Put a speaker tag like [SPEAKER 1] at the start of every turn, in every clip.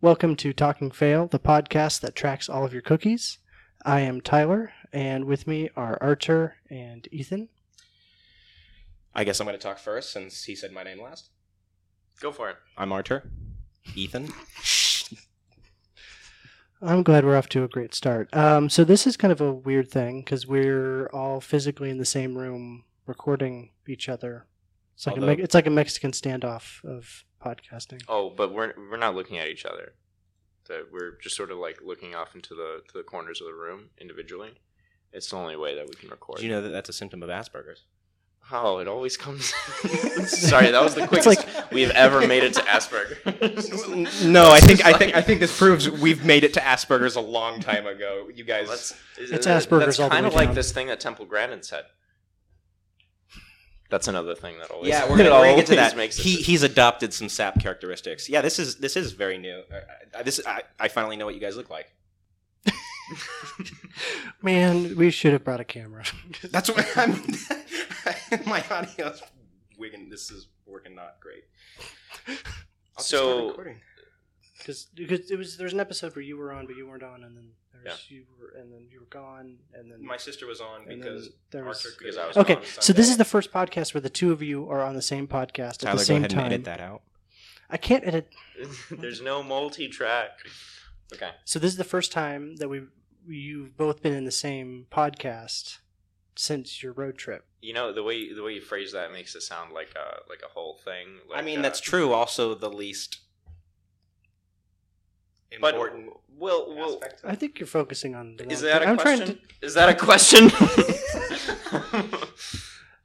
[SPEAKER 1] Welcome to Talking Fail, the podcast that tracks all of your cookies. I am Tyler, and with me are Archer and Ethan.
[SPEAKER 2] I guess I'm going to talk first since he said my name last.
[SPEAKER 3] Go for it.
[SPEAKER 2] I'm Archer. Ethan.
[SPEAKER 1] I'm glad we're off to a great start. Um, so this is kind of a weird thing because we're all physically in the same room recording each other. It's like a
[SPEAKER 2] Although-
[SPEAKER 1] Me- it's like a Mexican standoff of podcasting.
[SPEAKER 3] Oh, but we're we're not looking at each other. That we're just sort of like looking off into the to the corners of the room individually. It's the only way that we can record.
[SPEAKER 2] Did you know that that's a symptom of Asperger's?
[SPEAKER 3] Oh, it always comes. Sorry, that was the
[SPEAKER 1] It's
[SPEAKER 3] quickest
[SPEAKER 1] like-
[SPEAKER 3] we've ever made it to Asperger's.
[SPEAKER 2] no, I think I think I think this proves we've made it to Asperger's a long time ago. You guys,
[SPEAKER 3] That's,
[SPEAKER 1] It's Asperger's
[SPEAKER 3] That's kind of like
[SPEAKER 1] down.
[SPEAKER 3] this thing that Temple Grandin said. That's another thing that always.
[SPEAKER 2] yeah, we're gonna, we're gonna get to
[SPEAKER 3] always
[SPEAKER 2] that.
[SPEAKER 3] Makes
[SPEAKER 2] He he's adopted some sap characteristics. Yeah, this is this is very new. Uh, uh, this I, I finally know what you guys look like.
[SPEAKER 1] Man, we should have brought a camera.
[SPEAKER 2] That's what I'm. my audio's wigging. This is working not great. I'll
[SPEAKER 3] So-
[SPEAKER 2] recording.
[SPEAKER 1] Because because it was there's an episode where you were on but you weren't on, and then there's you were and then you were gone, and then
[SPEAKER 2] my sister was on because
[SPEAKER 1] there was
[SPEAKER 2] Archer
[SPEAKER 3] Because I was
[SPEAKER 1] okay.
[SPEAKER 2] on
[SPEAKER 1] So this is the first podcast where the two of you are on the same podcast at
[SPEAKER 2] Tyler,
[SPEAKER 1] the
[SPEAKER 2] go
[SPEAKER 1] same
[SPEAKER 2] ahead
[SPEAKER 1] time.
[SPEAKER 2] and edit that out.
[SPEAKER 1] I can't edit.
[SPEAKER 3] There's no multi-track. Okay.
[SPEAKER 1] So this is the first time that we you've both been in the same podcast since your road trip.
[SPEAKER 3] You know the way the way you phrase that makes it sound like a like a whole thing. Like,
[SPEAKER 2] I mean,
[SPEAKER 3] uh,
[SPEAKER 2] that's true. Also, the least
[SPEAKER 3] But
[SPEAKER 2] important
[SPEAKER 3] will will
[SPEAKER 2] aspect.
[SPEAKER 1] I think you're focusing on. The
[SPEAKER 3] is that a
[SPEAKER 1] thing. I'm
[SPEAKER 3] question?
[SPEAKER 1] to.
[SPEAKER 3] Is that a question?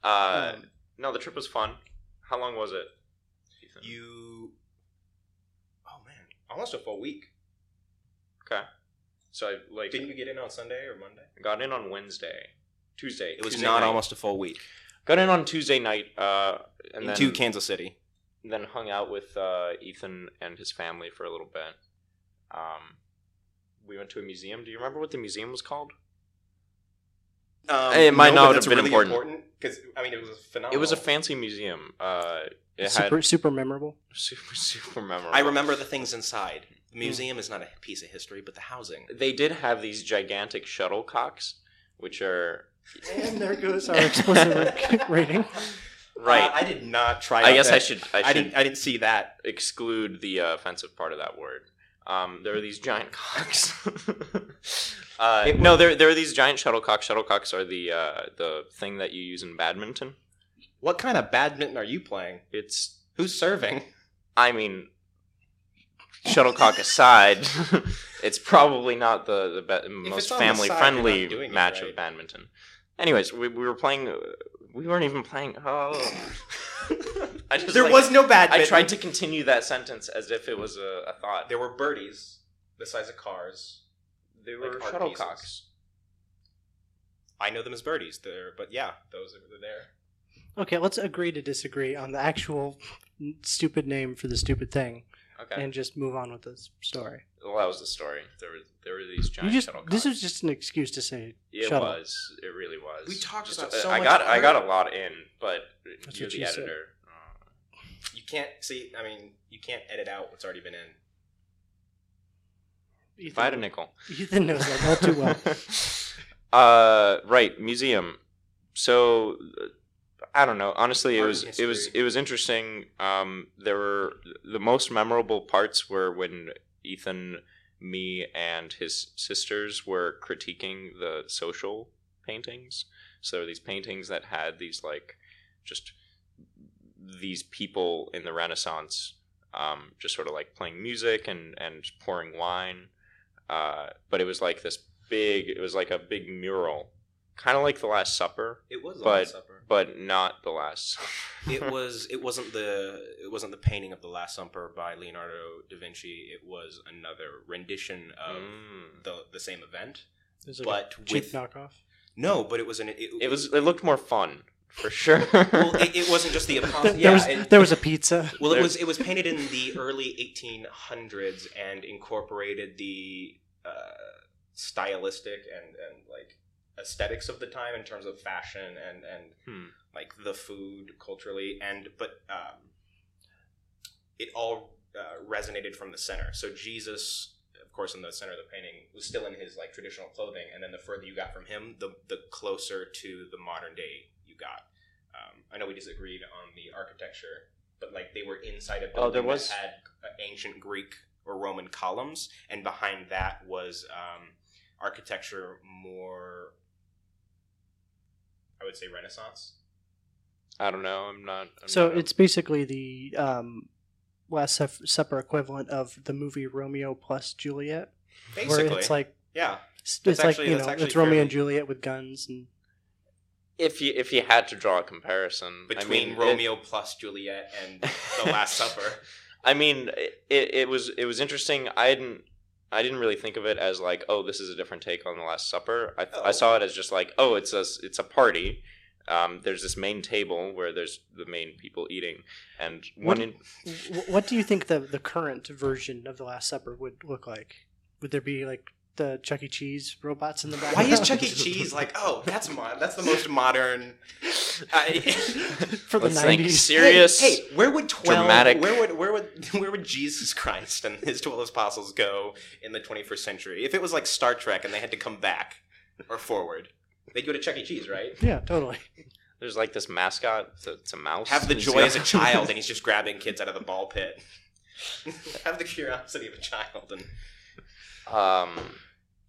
[SPEAKER 3] uh,
[SPEAKER 1] Um,
[SPEAKER 3] no, the trip was fun. How long was it? Ethan?
[SPEAKER 2] you. Oh man, almost a full week.
[SPEAKER 3] okay? So I like
[SPEAKER 2] Didn't you get in on Sunday or Monday?
[SPEAKER 3] I got in on Wednesday, Tuesday.
[SPEAKER 2] It was
[SPEAKER 3] Tuesday
[SPEAKER 2] not
[SPEAKER 3] night.
[SPEAKER 2] almost a full week.
[SPEAKER 3] Got in on Tuesday night, uh, and
[SPEAKER 2] Into
[SPEAKER 3] then
[SPEAKER 2] Kansas City.
[SPEAKER 3] then hung out with uh, Ethan and his family for a little bit. Um, we went to a museum. Do you remember what the museum was called?
[SPEAKER 2] Um,
[SPEAKER 3] It might not have been
[SPEAKER 2] really
[SPEAKER 3] important.
[SPEAKER 2] because I mean it was phenomenal.
[SPEAKER 3] It was a fancy museum. Uh, it
[SPEAKER 1] super
[SPEAKER 3] had
[SPEAKER 1] super memorable.
[SPEAKER 3] super super memorable.
[SPEAKER 2] I remember the things inside. The museum is not a piece of history, but the housing.
[SPEAKER 3] they did have these gigantic shuttlecocks, which are
[SPEAKER 1] And there goes our explicit rating.
[SPEAKER 3] right.
[SPEAKER 2] Uh, I did not try.
[SPEAKER 3] I
[SPEAKER 2] out
[SPEAKER 3] guess I should I
[SPEAKER 2] I,
[SPEAKER 3] should
[SPEAKER 2] didn't. I didn't see that.
[SPEAKER 3] exclude the uh, offensive part of that word. Um, there are these giant cocks. uh, no, there there are these giant shuttlecocks. Shuttlecocks are the uh, the thing that you use in badminton.
[SPEAKER 2] What kind of badminton are you playing?
[SPEAKER 3] It's
[SPEAKER 2] Who's serving?
[SPEAKER 3] I mean, shuttlecock aside, it's probably not the the be- most
[SPEAKER 2] it's on the
[SPEAKER 3] family
[SPEAKER 2] side,
[SPEAKER 3] friendly
[SPEAKER 2] you're not doing it
[SPEAKER 3] match
[SPEAKER 2] right.
[SPEAKER 3] of badminton. Anyways, we, we were playing. uh, We weren't even playing. Oh, I just
[SPEAKER 2] There
[SPEAKER 3] like-
[SPEAKER 2] was no bad.
[SPEAKER 3] I tried to continue that sentence as if it was a, a thought.
[SPEAKER 2] There were birdies the size of cars.
[SPEAKER 3] They were
[SPEAKER 2] art
[SPEAKER 3] shuttlecocks.
[SPEAKER 2] pieces. I know them as birdies. There, but yeah, those are they're there.
[SPEAKER 1] Okay, let's agree to disagree on the actual stupid name for the stupid thing,
[SPEAKER 3] Okay.
[SPEAKER 1] and just move on with this story.
[SPEAKER 3] well, that was the story. There were there were these
[SPEAKER 1] You
[SPEAKER 3] giant
[SPEAKER 1] just
[SPEAKER 3] shuttlecocks.
[SPEAKER 1] this is just an excuse to say
[SPEAKER 3] It
[SPEAKER 1] shuttle.
[SPEAKER 3] was. It really was.
[SPEAKER 2] We talked
[SPEAKER 3] Just,
[SPEAKER 2] about
[SPEAKER 3] uh,
[SPEAKER 2] so
[SPEAKER 3] I
[SPEAKER 2] much
[SPEAKER 3] got I got a lot in, but
[SPEAKER 1] That's
[SPEAKER 3] you're
[SPEAKER 1] what
[SPEAKER 3] the
[SPEAKER 1] you said.
[SPEAKER 3] editor. Uh,
[SPEAKER 2] You can't see. I mean, you can't edit out what's already been in.
[SPEAKER 3] if I had a
[SPEAKER 1] Ethan,
[SPEAKER 3] nickel.
[SPEAKER 1] Ethan knows that all too well.
[SPEAKER 3] uh, right, museum. So uh, I don't know. Honestly, it
[SPEAKER 2] Art
[SPEAKER 3] was it was it was interesting. Um, there were the most memorable parts were when Ethan, me, and his sisters were critiquing the social paintings. So there were these paintings that had these like just these people in the Renaissance, um, just sort of like playing music and and pouring wine. Uh, but it was like this big. It was like a big mural, kind of like the Last Supper,
[SPEAKER 2] It was
[SPEAKER 3] But-
[SPEAKER 2] Last Supper.
[SPEAKER 3] but not the Last.
[SPEAKER 2] It was. It wasn't the. It wasn't the painting of the Last Supper by Leonardo da Vinci. It was another rendition of
[SPEAKER 3] Mm.
[SPEAKER 2] the the same event.
[SPEAKER 1] There's like
[SPEAKER 2] But
[SPEAKER 1] a cheap
[SPEAKER 2] with
[SPEAKER 1] knockoff.
[SPEAKER 2] no, but it was an. It,
[SPEAKER 3] It was. It looked more fun for sure.
[SPEAKER 2] Well, it, it wasn't just the
[SPEAKER 1] There,
[SPEAKER 2] apostle.
[SPEAKER 1] there
[SPEAKER 2] yeah,
[SPEAKER 1] was
[SPEAKER 2] it-
[SPEAKER 1] there was a pizza.
[SPEAKER 2] Well, it was it was painted in the early 1800s and incorporated the uh, stylistic and and like aesthetics of the time in terms of fashion and and
[SPEAKER 3] Hmm.
[SPEAKER 2] like the food culturally and but um, it all uh, resonated from the center. So Jesus, of course, in the center of the painting, was still in his like traditional clothing, and then the further you got from him, the the closer to the modern day you got. Um, I know we disagreed on the architecture, but like they were inside a building
[SPEAKER 3] Oh, there was-
[SPEAKER 2] that had uh, ancient Greek or Roman columns, and behind that was um, architecture more, I would say, Renaissance.
[SPEAKER 3] I don't know. I'm not. I'm
[SPEAKER 1] So
[SPEAKER 3] not a-
[SPEAKER 1] it's basically the um, Last Supper equivalent of the movie Romeo plus Juliet,
[SPEAKER 2] Basically,
[SPEAKER 1] where it's like
[SPEAKER 2] yeah.
[SPEAKER 1] it's,
[SPEAKER 2] That's
[SPEAKER 1] it's like
[SPEAKER 2] actually-
[SPEAKER 1] you
[SPEAKER 2] that's
[SPEAKER 1] know
[SPEAKER 2] actually
[SPEAKER 1] it's Romeo
[SPEAKER 2] fairly-
[SPEAKER 1] and Juliet with guns and
[SPEAKER 3] if you if you had to draw a comparison
[SPEAKER 2] between
[SPEAKER 3] I mean, it-
[SPEAKER 2] Romeo plus Juliet and The Last Supper.
[SPEAKER 3] I mean, it, it was it was interesting. I didn't I didn't really think of it as like, oh, this is a different take on the Last Supper. I,
[SPEAKER 2] Oh.
[SPEAKER 3] I saw it as just like, oh, it's a it's a party. Um, there's this main table where there's the main people eating, and one
[SPEAKER 1] What-
[SPEAKER 3] in,
[SPEAKER 1] what do you think the the current version of the Last Supper would look like? Would there be like the Chuck E. Cheese robots in the back?
[SPEAKER 2] Why is Chuck E. Cheese like? Oh, that's mod. That's the most modern. I,
[SPEAKER 1] for the
[SPEAKER 3] Let's think
[SPEAKER 1] nineties?
[SPEAKER 3] serious.
[SPEAKER 2] Hey, hey, where would twelve?
[SPEAKER 3] dramatic-
[SPEAKER 2] Where would where would where would Jesus Christ and his twelve apostles go in the 21st century? If it was like Star Trek and they had to come back or forward, they'd go to Chuck E. Cheese, right?
[SPEAKER 1] Yeah, totally.
[SPEAKER 3] there's like this mascot. It's a, it's a mouse.
[SPEAKER 2] Have the joy as a child, and he's just grabbing kids out of the ball pit. Have the curiosity of a child, and
[SPEAKER 3] um,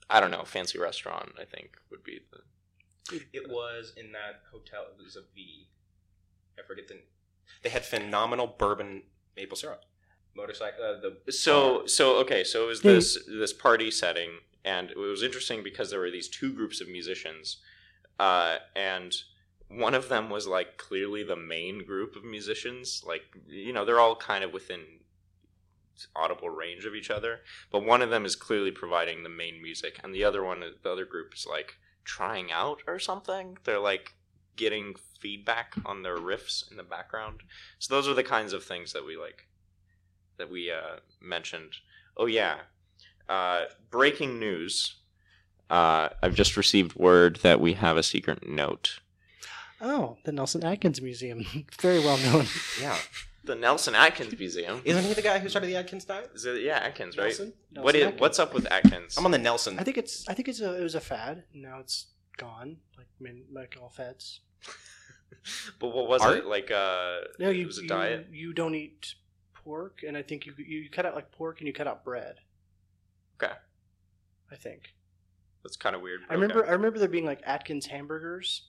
[SPEAKER 3] I don't know. Fancy restaurant. I think would be the
[SPEAKER 2] it was in that hotel. It was a V. I forget the. They had phenomenal bourbon maple syrup. Motorcycle. Uh, the
[SPEAKER 3] so so okay so it was this this party setting and it was interesting because there were these two groups of musicians uh, and one of them was like clearly the main group of musicians like you know they're all kind of within audible range of each other but one of them is clearly providing the main music and the other one the other group is like trying out or something they're like getting feedback on their riffs in the background so those are the kinds of things that we like that we uh, mentioned. Oh yeah, uh, breaking news. Uh, I've just received word that we have a secret note.
[SPEAKER 1] Oh, the Nelson Atkins Museum, very well known.
[SPEAKER 2] yeah.
[SPEAKER 3] The Nelson Atkins Museum.
[SPEAKER 2] Isn't he the guy who started the Atkins diet?
[SPEAKER 3] Is it, yeah, Atkins, right?
[SPEAKER 2] Nelson?
[SPEAKER 3] What
[SPEAKER 1] Nelson
[SPEAKER 3] is,
[SPEAKER 1] Atkins.
[SPEAKER 3] what's up with Atkins?
[SPEAKER 2] I'm on the Nelson.
[SPEAKER 1] I think it's I think it's a it was a fad. Now it's gone. Like I mean, like all fads.
[SPEAKER 3] but what was
[SPEAKER 2] Art?
[SPEAKER 3] it like? Uh,
[SPEAKER 1] No, you
[SPEAKER 3] it was a
[SPEAKER 1] you,
[SPEAKER 3] diet.
[SPEAKER 1] You don't eat pork, and I think you you cut out like pork and you cut out bread.
[SPEAKER 3] Okay.
[SPEAKER 1] I think
[SPEAKER 3] That's kind of weird.
[SPEAKER 1] I remember I remember there being like Atkins hamburgers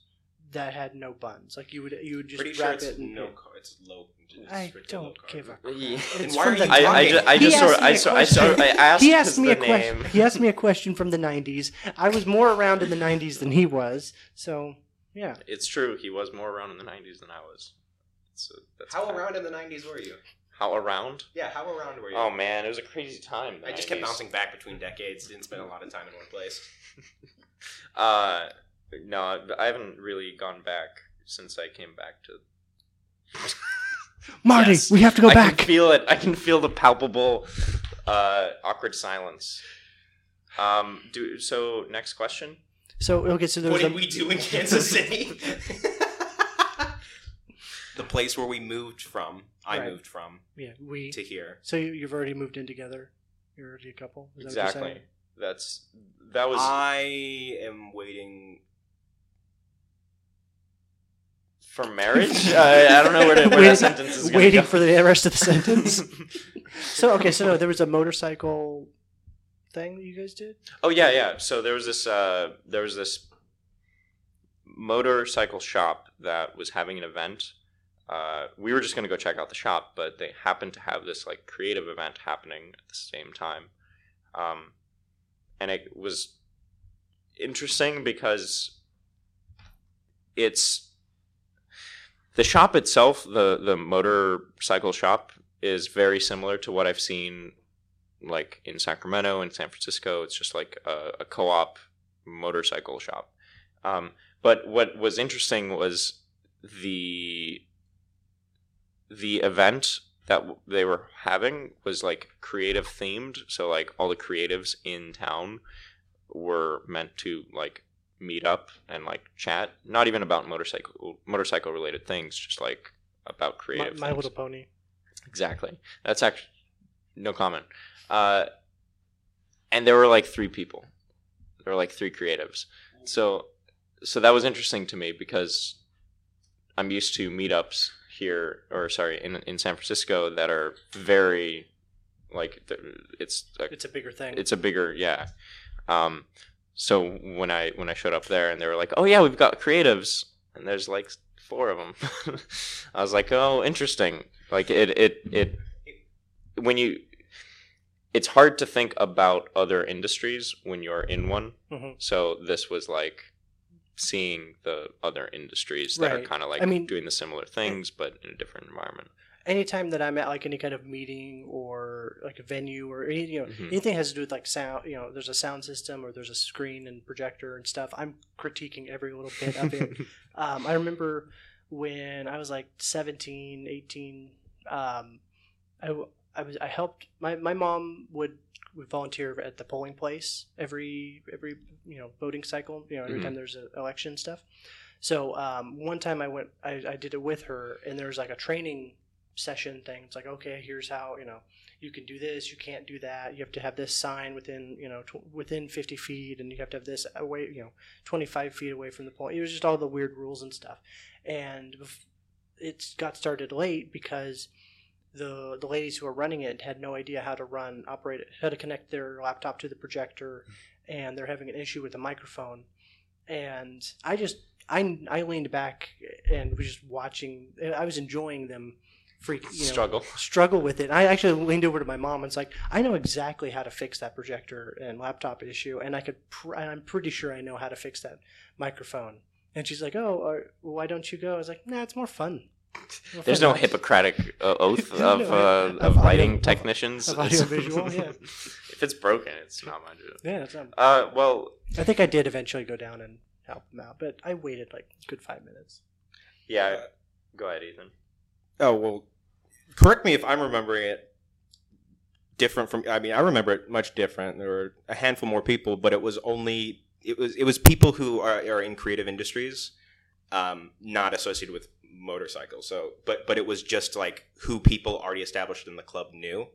[SPEAKER 1] that had no buns. Like you would you would just
[SPEAKER 2] Pretty sure
[SPEAKER 1] wrap
[SPEAKER 2] it's
[SPEAKER 1] it. And,
[SPEAKER 2] no. car- It's low. It's
[SPEAKER 1] I don't give a
[SPEAKER 3] Yeah.
[SPEAKER 1] It's
[SPEAKER 2] why
[SPEAKER 1] from the-
[SPEAKER 2] you
[SPEAKER 3] I, I,
[SPEAKER 2] talking?
[SPEAKER 3] just, I
[SPEAKER 1] He
[SPEAKER 3] just sort of,
[SPEAKER 1] asked me
[SPEAKER 3] so, I, sort I asked
[SPEAKER 1] he asked me a question. He asked me a question from the '90s. I was more around in the '90s than he was, so yeah.
[SPEAKER 3] It's true. He was more around in the '90s than I was. So that's
[SPEAKER 2] How around in the 90s were you?
[SPEAKER 3] How around?
[SPEAKER 2] Yeah, how around were you?
[SPEAKER 3] Oh man, it was a crazy time. the
[SPEAKER 2] I just kept bouncing back between decades. Didn't spend a lot of time in one place.
[SPEAKER 3] Uh, no, I haven't really gone back since I came back to.
[SPEAKER 1] Marty,
[SPEAKER 3] Yes.
[SPEAKER 1] we have to go
[SPEAKER 3] I
[SPEAKER 1] back.
[SPEAKER 3] can feel it. I can feel the palpable, uh, awkward silence. Um, do so. Next question.
[SPEAKER 1] So okay, so there
[SPEAKER 2] What
[SPEAKER 1] was
[SPEAKER 2] did
[SPEAKER 1] a,
[SPEAKER 2] we do in Kansas City? the place where we moved from. I
[SPEAKER 1] Right.
[SPEAKER 2] moved from
[SPEAKER 1] yeah we.
[SPEAKER 2] to here.
[SPEAKER 1] So you, you've already moved in together. You're already a couple. Is that what you're
[SPEAKER 3] Exactly.
[SPEAKER 1] saying?
[SPEAKER 3] That's that was
[SPEAKER 2] I am waiting.
[SPEAKER 3] For marriage. I, I don't know where, to, where
[SPEAKER 1] Waiting-
[SPEAKER 3] that sentence is gonna
[SPEAKER 1] Waiting
[SPEAKER 3] go.
[SPEAKER 1] for the rest of the sentence. So okay, so no, there was a motorcycle thing that you guys did.
[SPEAKER 3] Oh yeah, yeah. So there was this uh, there was this motorcycle shop that was having an event. Uh, we were just going to go check out the shop, but they happened to have this like creative event happening at the same time, um, and it was interesting because it's the shop itself. the The motorcycle shop is very similar to what I've seen like in Sacramento and San Francisco. It's just like a, a co-op motorcycle shop. Um, but what was interesting was the the event that they were having was like creative themed. So like all the creatives in town were meant to like meet up and like chat. Not even about motorcycle motorcycle related things, just like about
[SPEAKER 1] My,
[SPEAKER 3] creative.
[SPEAKER 1] My
[SPEAKER 3] things.
[SPEAKER 1] Little Pony.
[SPEAKER 3] Exactly. That's actually no comment. Uh, and there were like three people. There were like three creatives. So, so that was interesting to me because I'm used to meetups here, or sorry, in in San Francisco that are very like it's a,
[SPEAKER 1] It's a bigger thing.
[SPEAKER 3] it's a bigger yeah. Um, so when I when I showed up there and they were like, oh yeah, we've got creatives, and there's like four of them. I was like, oh, interesting. Like it it it when you it's hard to think about other industries when you're in one.
[SPEAKER 1] Mhm.
[SPEAKER 3] So this was like seeing the other industries that are kind of like
[SPEAKER 1] I mean-
[SPEAKER 3] doing the similar things but in a different environment.
[SPEAKER 1] Anytime that I'm at like any kind of meeting or like a venue or any, you know
[SPEAKER 3] Mhm.
[SPEAKER 1] anything has to do with like sound, you know, there's a sound system or there's a screen and projector and stuff. I'm critiquing every little bit of it. um, I remember when I was like 17, 18, um, I, I was I helped my, my mom would would volunteer at the polling place every every you know voting cycle you know every
[SPEAKER 3] Mhm.
[SPEAKER 1] time there's an election stuff. So um, one time I went I, I did it with her and there was like a training session thing. It's like okay here's how you know you can do this you can't do that you have to have this sign within you know tw- within 50 feet and you have to have this away you know 25 feet away from the point. It was just all the weird rules and stuff. And it got started late because the the ladies who were running it had no idea how to run operate it, how to connect their laptop to the projector, and they're having an issue with the microphone. And I just I I leaned back and was just watching. I was enjoying them freak you know,
[SPEAKER 3] Struggle.
[SPEAKER 1] struggle with it. I actually leaned over to my mom and was like, I know exactly how to fix that projector and laptop issue, and I could. Pr- and I'm pretty sure I know how to fix that microphone. And she's like, Oh, uh, why don't you go? I was like, Nah, it's more fun. More
[SPEAKER 3] There's
[SPEAKER 1] fun
[SPEAKER 3] no Hippocratic uh, oath of,
[SPEAKER 1] no,
[SPEAKER 3] uh,
[SPEAKER 1] of
[SPEAKER 3] of lighting
[SPEAKER 1] of-
[SPEAKER 3] technicians.
[SPEAKER 1] of
[SPEAKER 3] It's-
[SPEAKER 1] audiovisual, yeah.
[SPEAKER 3] if it's broken, it's not my job.
[SPEAKER 1] Yeah, it's, um,
[SPEAKER 3] Uh, well,
[SPEAKER 1] I think I did eventually go down and help them out, but I waited like a good five minutes.
[SPEAKER 3] yeah. Go ahead, Ethan.
[SPEAKER 2] Oh well, correct me if I'm remembering it different from. I mean, I remember it much different. There were a handful more people, but it was only it was it was people who are, are in creative industries, um, not associated with motorcycles. So, but but it was just like who people already established in the club knew.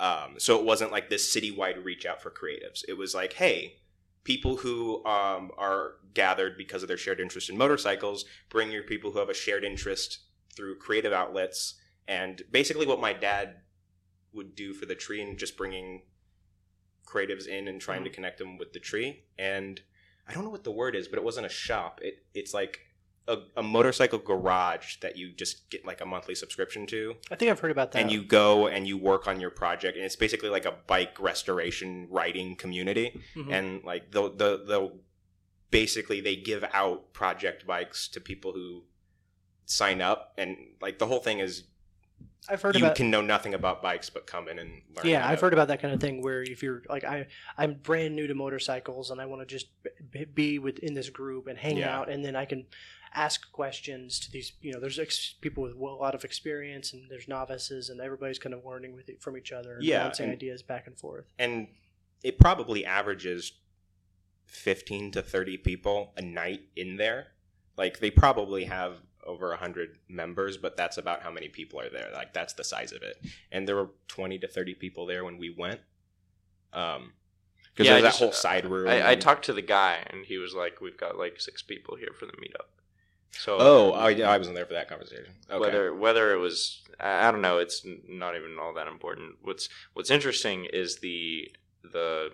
[SPEAKER 2] Um, so it wasn't like this citywide reach out for creatives. It was like, hey, people who um, are gathered because of their shared interest in motorcycles, bring your people who have a shared interest through creative outlets. And basically what my dad would do for the tree and just bringing creatives in and trying to connect them with the tree. And i don't know what the word is but it wasn't a shop. It it's like a, a motorcycle garage that you just get like a monthly subscription to.
[SPEAKER 1] I think I've heard about that.
[SPEAKER 2] and you go and you work on your project and it's basically like a bike restoration writing community.
[SPEAKER 1] Mhm.
[SPEAKER 2] and like they'll, they'll basically they give out project bikes to people who sign up and like the whole thing is
[SPEAKER 1] I've heard
[SPEAKER 2] you
[SPEAKER 1] about.
[SPEAKER 2] can know nothing about bikes but come in and learn
[SPEAKER 1] yeah, I've
[SPEAKER 2] to-
[SPEAKER 1] heard about that kind of thing where if you're like I, I'm brand new to motorcycles and I want to just be within this group and hang
[SPEAKER 2] Yeah.
[SPEAKER 1] out, and then I can ask questions to these. You know, there's ex- people with a lot of experience, and there's novices, and everybody's kind of learning with it from each other and
[SPEAKER 2] Yeah,
[SPEAKER 1] bouncing ideas back and forth.
[SPEAKER 2] and it probably averages 15 to 30 people a night in there like they probably have over 100 members but that's about how many people are there like that's the size of it and there were 20 to 30 people there when we went um because
[SPEAKER 3] Yeah,
[SPEAKER 2] there's that
[SPEAKER 3] just-
[SPEAKER 2] whole side room
[SPEAKER 3] I, I talked to the guy, and he was like, "We've got like six people here for the meetup." So,
[SPEAKER 2] oh I, I wasn't there for that conversation okay.
[SPEAKER 3] whether whether it was, I I don't know. It's not even all that important. What's What's interesting is the the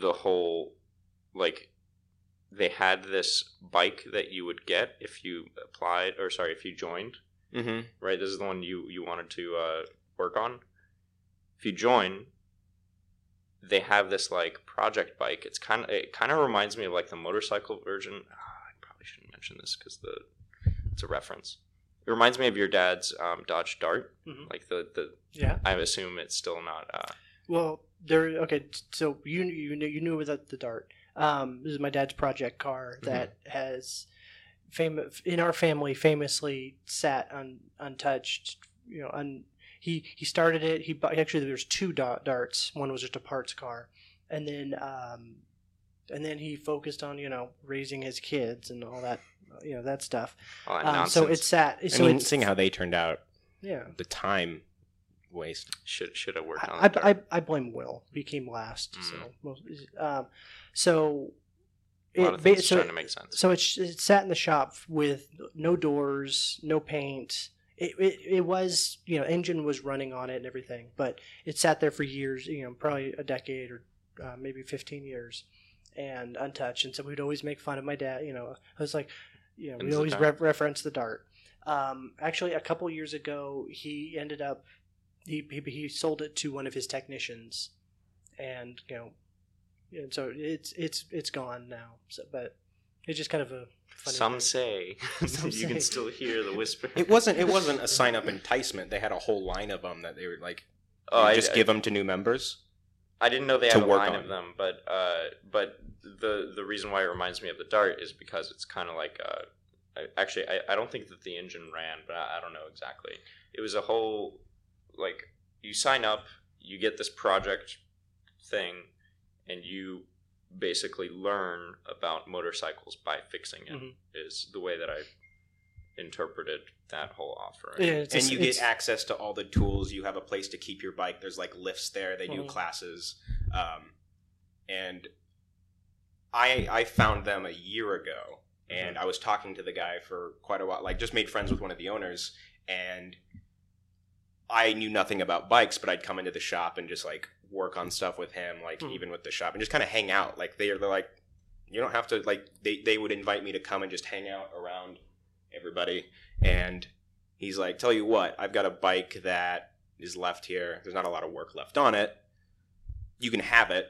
[SPEAKER 3] the whole like they had this bike that you would get if you applied, or sorry, if you joined.
[SPEAKER 2] Mhm.
[SPEAKER 3] right? This is the one you you wanted to uh, work on. If you join, they have this like project bike. It's kind of it kind of reminds me of like the motorcycle version. Ah, I probably shouldn't mention this because the it's a reference. It reminds me of your dad's um, Dodge Dart.
[SPEAKER 1] Mhm.
[SPEAKER 3] Like the the
[SPEAKER 1] Yeah.
[SPEAKER 3] I assume it's still not. Uh,
[SPEAKER 1] Well, there. Okay, so you you knew you knew about the Dart. Um, this is my dad's project car that has, fam- in our family, famously sat un- untouched. You know, un- he he started it. He bu- actually there's two da- darts. One was just a parts car, and then um, and then he focused on you know raising his kids and all that you know that stuff.
[SPEAKER 3] all that
[SPEAKER 1] Um, so it sat.
[SPEAKER 2] i
[SPEAKER 1] So
[SPEAKER 2] mean seeing how they turned out
[SPEAKER 1] yeah.
[SPEAKER 2] the time waste.
[SPEAKER 3] Should should have worked on
[SPEAKER 1] I, I. I blame Will. He came last.
[SPEAKER 3] Mm.
[SPEAKER 1] So um, so
[SPEAKER 3] a lot
[SPEAKER 1] it,
[SPEAKER 3] of
[SPEAKER 1] ba-
[SPEAKER 3] things
[SPEAKER 1] so,
[SPEAKER 3] starting to make sense.
[SPEAKER 1] so it, it sat in the shop with no doors, no paint. It, it, it was you know engine was running on it and everything, but it sat there for years. You know, probably a decade or uh, maybe fifteen years, and untouched. And so we'd always make fun of my dad. You know, I was like, you know, we always re- reference the dart. Um, actually, a couple years ago, he ended up he, he he sold it to one of his technicians, and you know, and so it's it's it's gone now. So, but it's just kind of a funny
[SPEAKER 3] Some
[SPEAKER 1] thing.
[SPEAKER 3] say
[SPEAKER 1] Some
[SPEAKER 3] you can still hear the whisper.
[SPEAKER 2] It wasn't. It wasn't a sign up enticement. They had a whole line of them that they were like,
[SPEAKER 3] Oh, I
[SPEAKER 2] just
[SPEAKER 3] I-
[SPEAKER 2] give them to new members.
[SPEAKER 3] I didn't know they had a
[SPEAKER 2] work
[SPEAKER 3] line
[SPEAKER 2] on.
[SPEAKER 3] of them, but uh, but the the reason why it reminds me of the Dart is because it's kind of like uh, I, actually I, I don't think that the engine ran, but I, I don't know exactly. It was a whole like you sign up, you get this project thing, and you basically learn about motorcycles by fixing it. Is
[SPEAKER 1] Mhm.
[SPEAKER 3] the way that I interpreted that whole offer.
[SPEAKER 1] Yeah, it's
[SPEAKER 2] and you get access to all the tools. You have a place to keep your bike. There's like lifts there. They do
[SPEAKER 1] Mhm.
[SPEAKER 2] classes, um, and I I found them a year ago, and I was talking to the guy for quite a while. Like, just made friends with one of the owners, and I knew nothing about bikes, but I'd come into the shop and just like work on stuff with him, like
[SPEAKER 1] Mhm.
[SPEAKER 2] even with the shop, and just kind of hang out. Like they are they're like, you don't have to like they they would invite me to come and just hang out around everybody, and he's like, tell you what, I've got a bike that is left here. There's not a lot of work left on it. You can have it,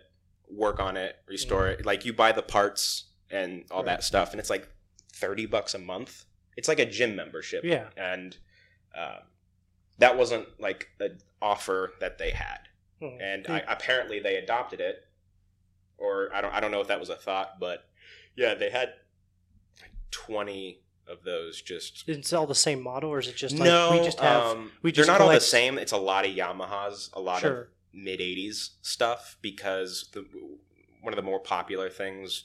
[SPEAKER 2] work on it, restore it. Like you buy the parts and all that stuff, and it's like thirty bucks a month. It's like a gym membership
[SPEAKER 1] yeah.
[SPEAKER 2] and um, that wasn't like an offer that they had
[SPEAKER 1] Mhm.
[SPEAKER 2] and I, apparently they adopted it or I don't, I don't know if that was a thought but yeah they had like 20 of those just
[SPEAKER 1] Is it all the same model, or is it just like
[SPEAKER 2] no
[SPEAKER 1] we just have?
[SPEAKER 2] um,
[SPEAKER 1] we
[SPEAKER 2] they're
[SPEAKER 1] just
[SPEAKER 2] not all the same it's a lot of yamahas a lot of mid 80s stuff because the one of the more popular things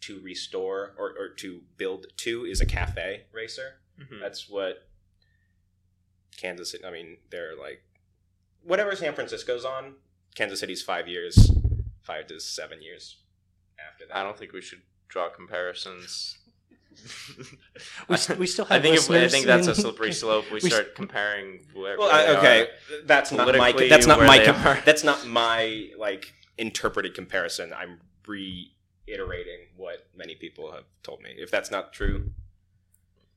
[SPEAKER 2] to restore or, or to build to is a cafe racer
[SPEAKER 3] Mhm.
[SPEAKER 2] That's what Kansas City. I mean, they're like whatever San Francisco's on. Kansas City's five years, five to seven years after that.
[SPEAKER 3] I don't think we should draw comparisons.
[SPEAKER 1] We, s- we still have.
[SPEAKER 3] I
[SPEAKER 1] have.
[SPEAKER 3] think if, I think that's a slippery slope. We,
[SPEAKER 1] We s-
[SPEAKER 3] start comparing. Where,
[SPEAKER 2] Well,
[SPEAKER 3] where they
[SPEAKER 2] I, okay,
[SPEAKER 3] are.
[SPEAKER 2] that's not my. That's not my. com- That's not my like interpreted comparison. I'm reiterating what many people have told me. If that's not true,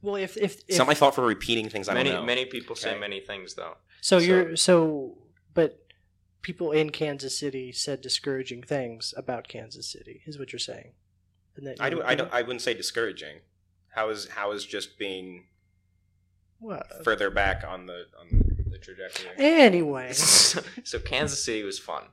[SPEAKER 1] Well, if if, if
[SPEAKER 2] it's not my fault for repeating things I
[SPEAKER 3] Many
[SPEAKER 2] don't know.
[SPEAKER 3] many people say
[SPEAKER 2] Okay.
[SPEAKER 3] many things though.
[SPEAKER 1] so
[SPEAKER 3] so-
[SPEAKER 1] you're so, but people in Kansas City said discouraging things about Kansas City. Is what you're saying? And that
[SPEAKER 2] I
[SPEAKER 1] you-
[SPEAKER 2] do. I don't. I wouldn't say discouraging. How is how is just being
[SPEAKER 1] What?
[SPEAKER 2] further back on the on the trajectory?
[SPEAKER 1] Anyway,
[SPEAKER 3] so Kansas City was fun.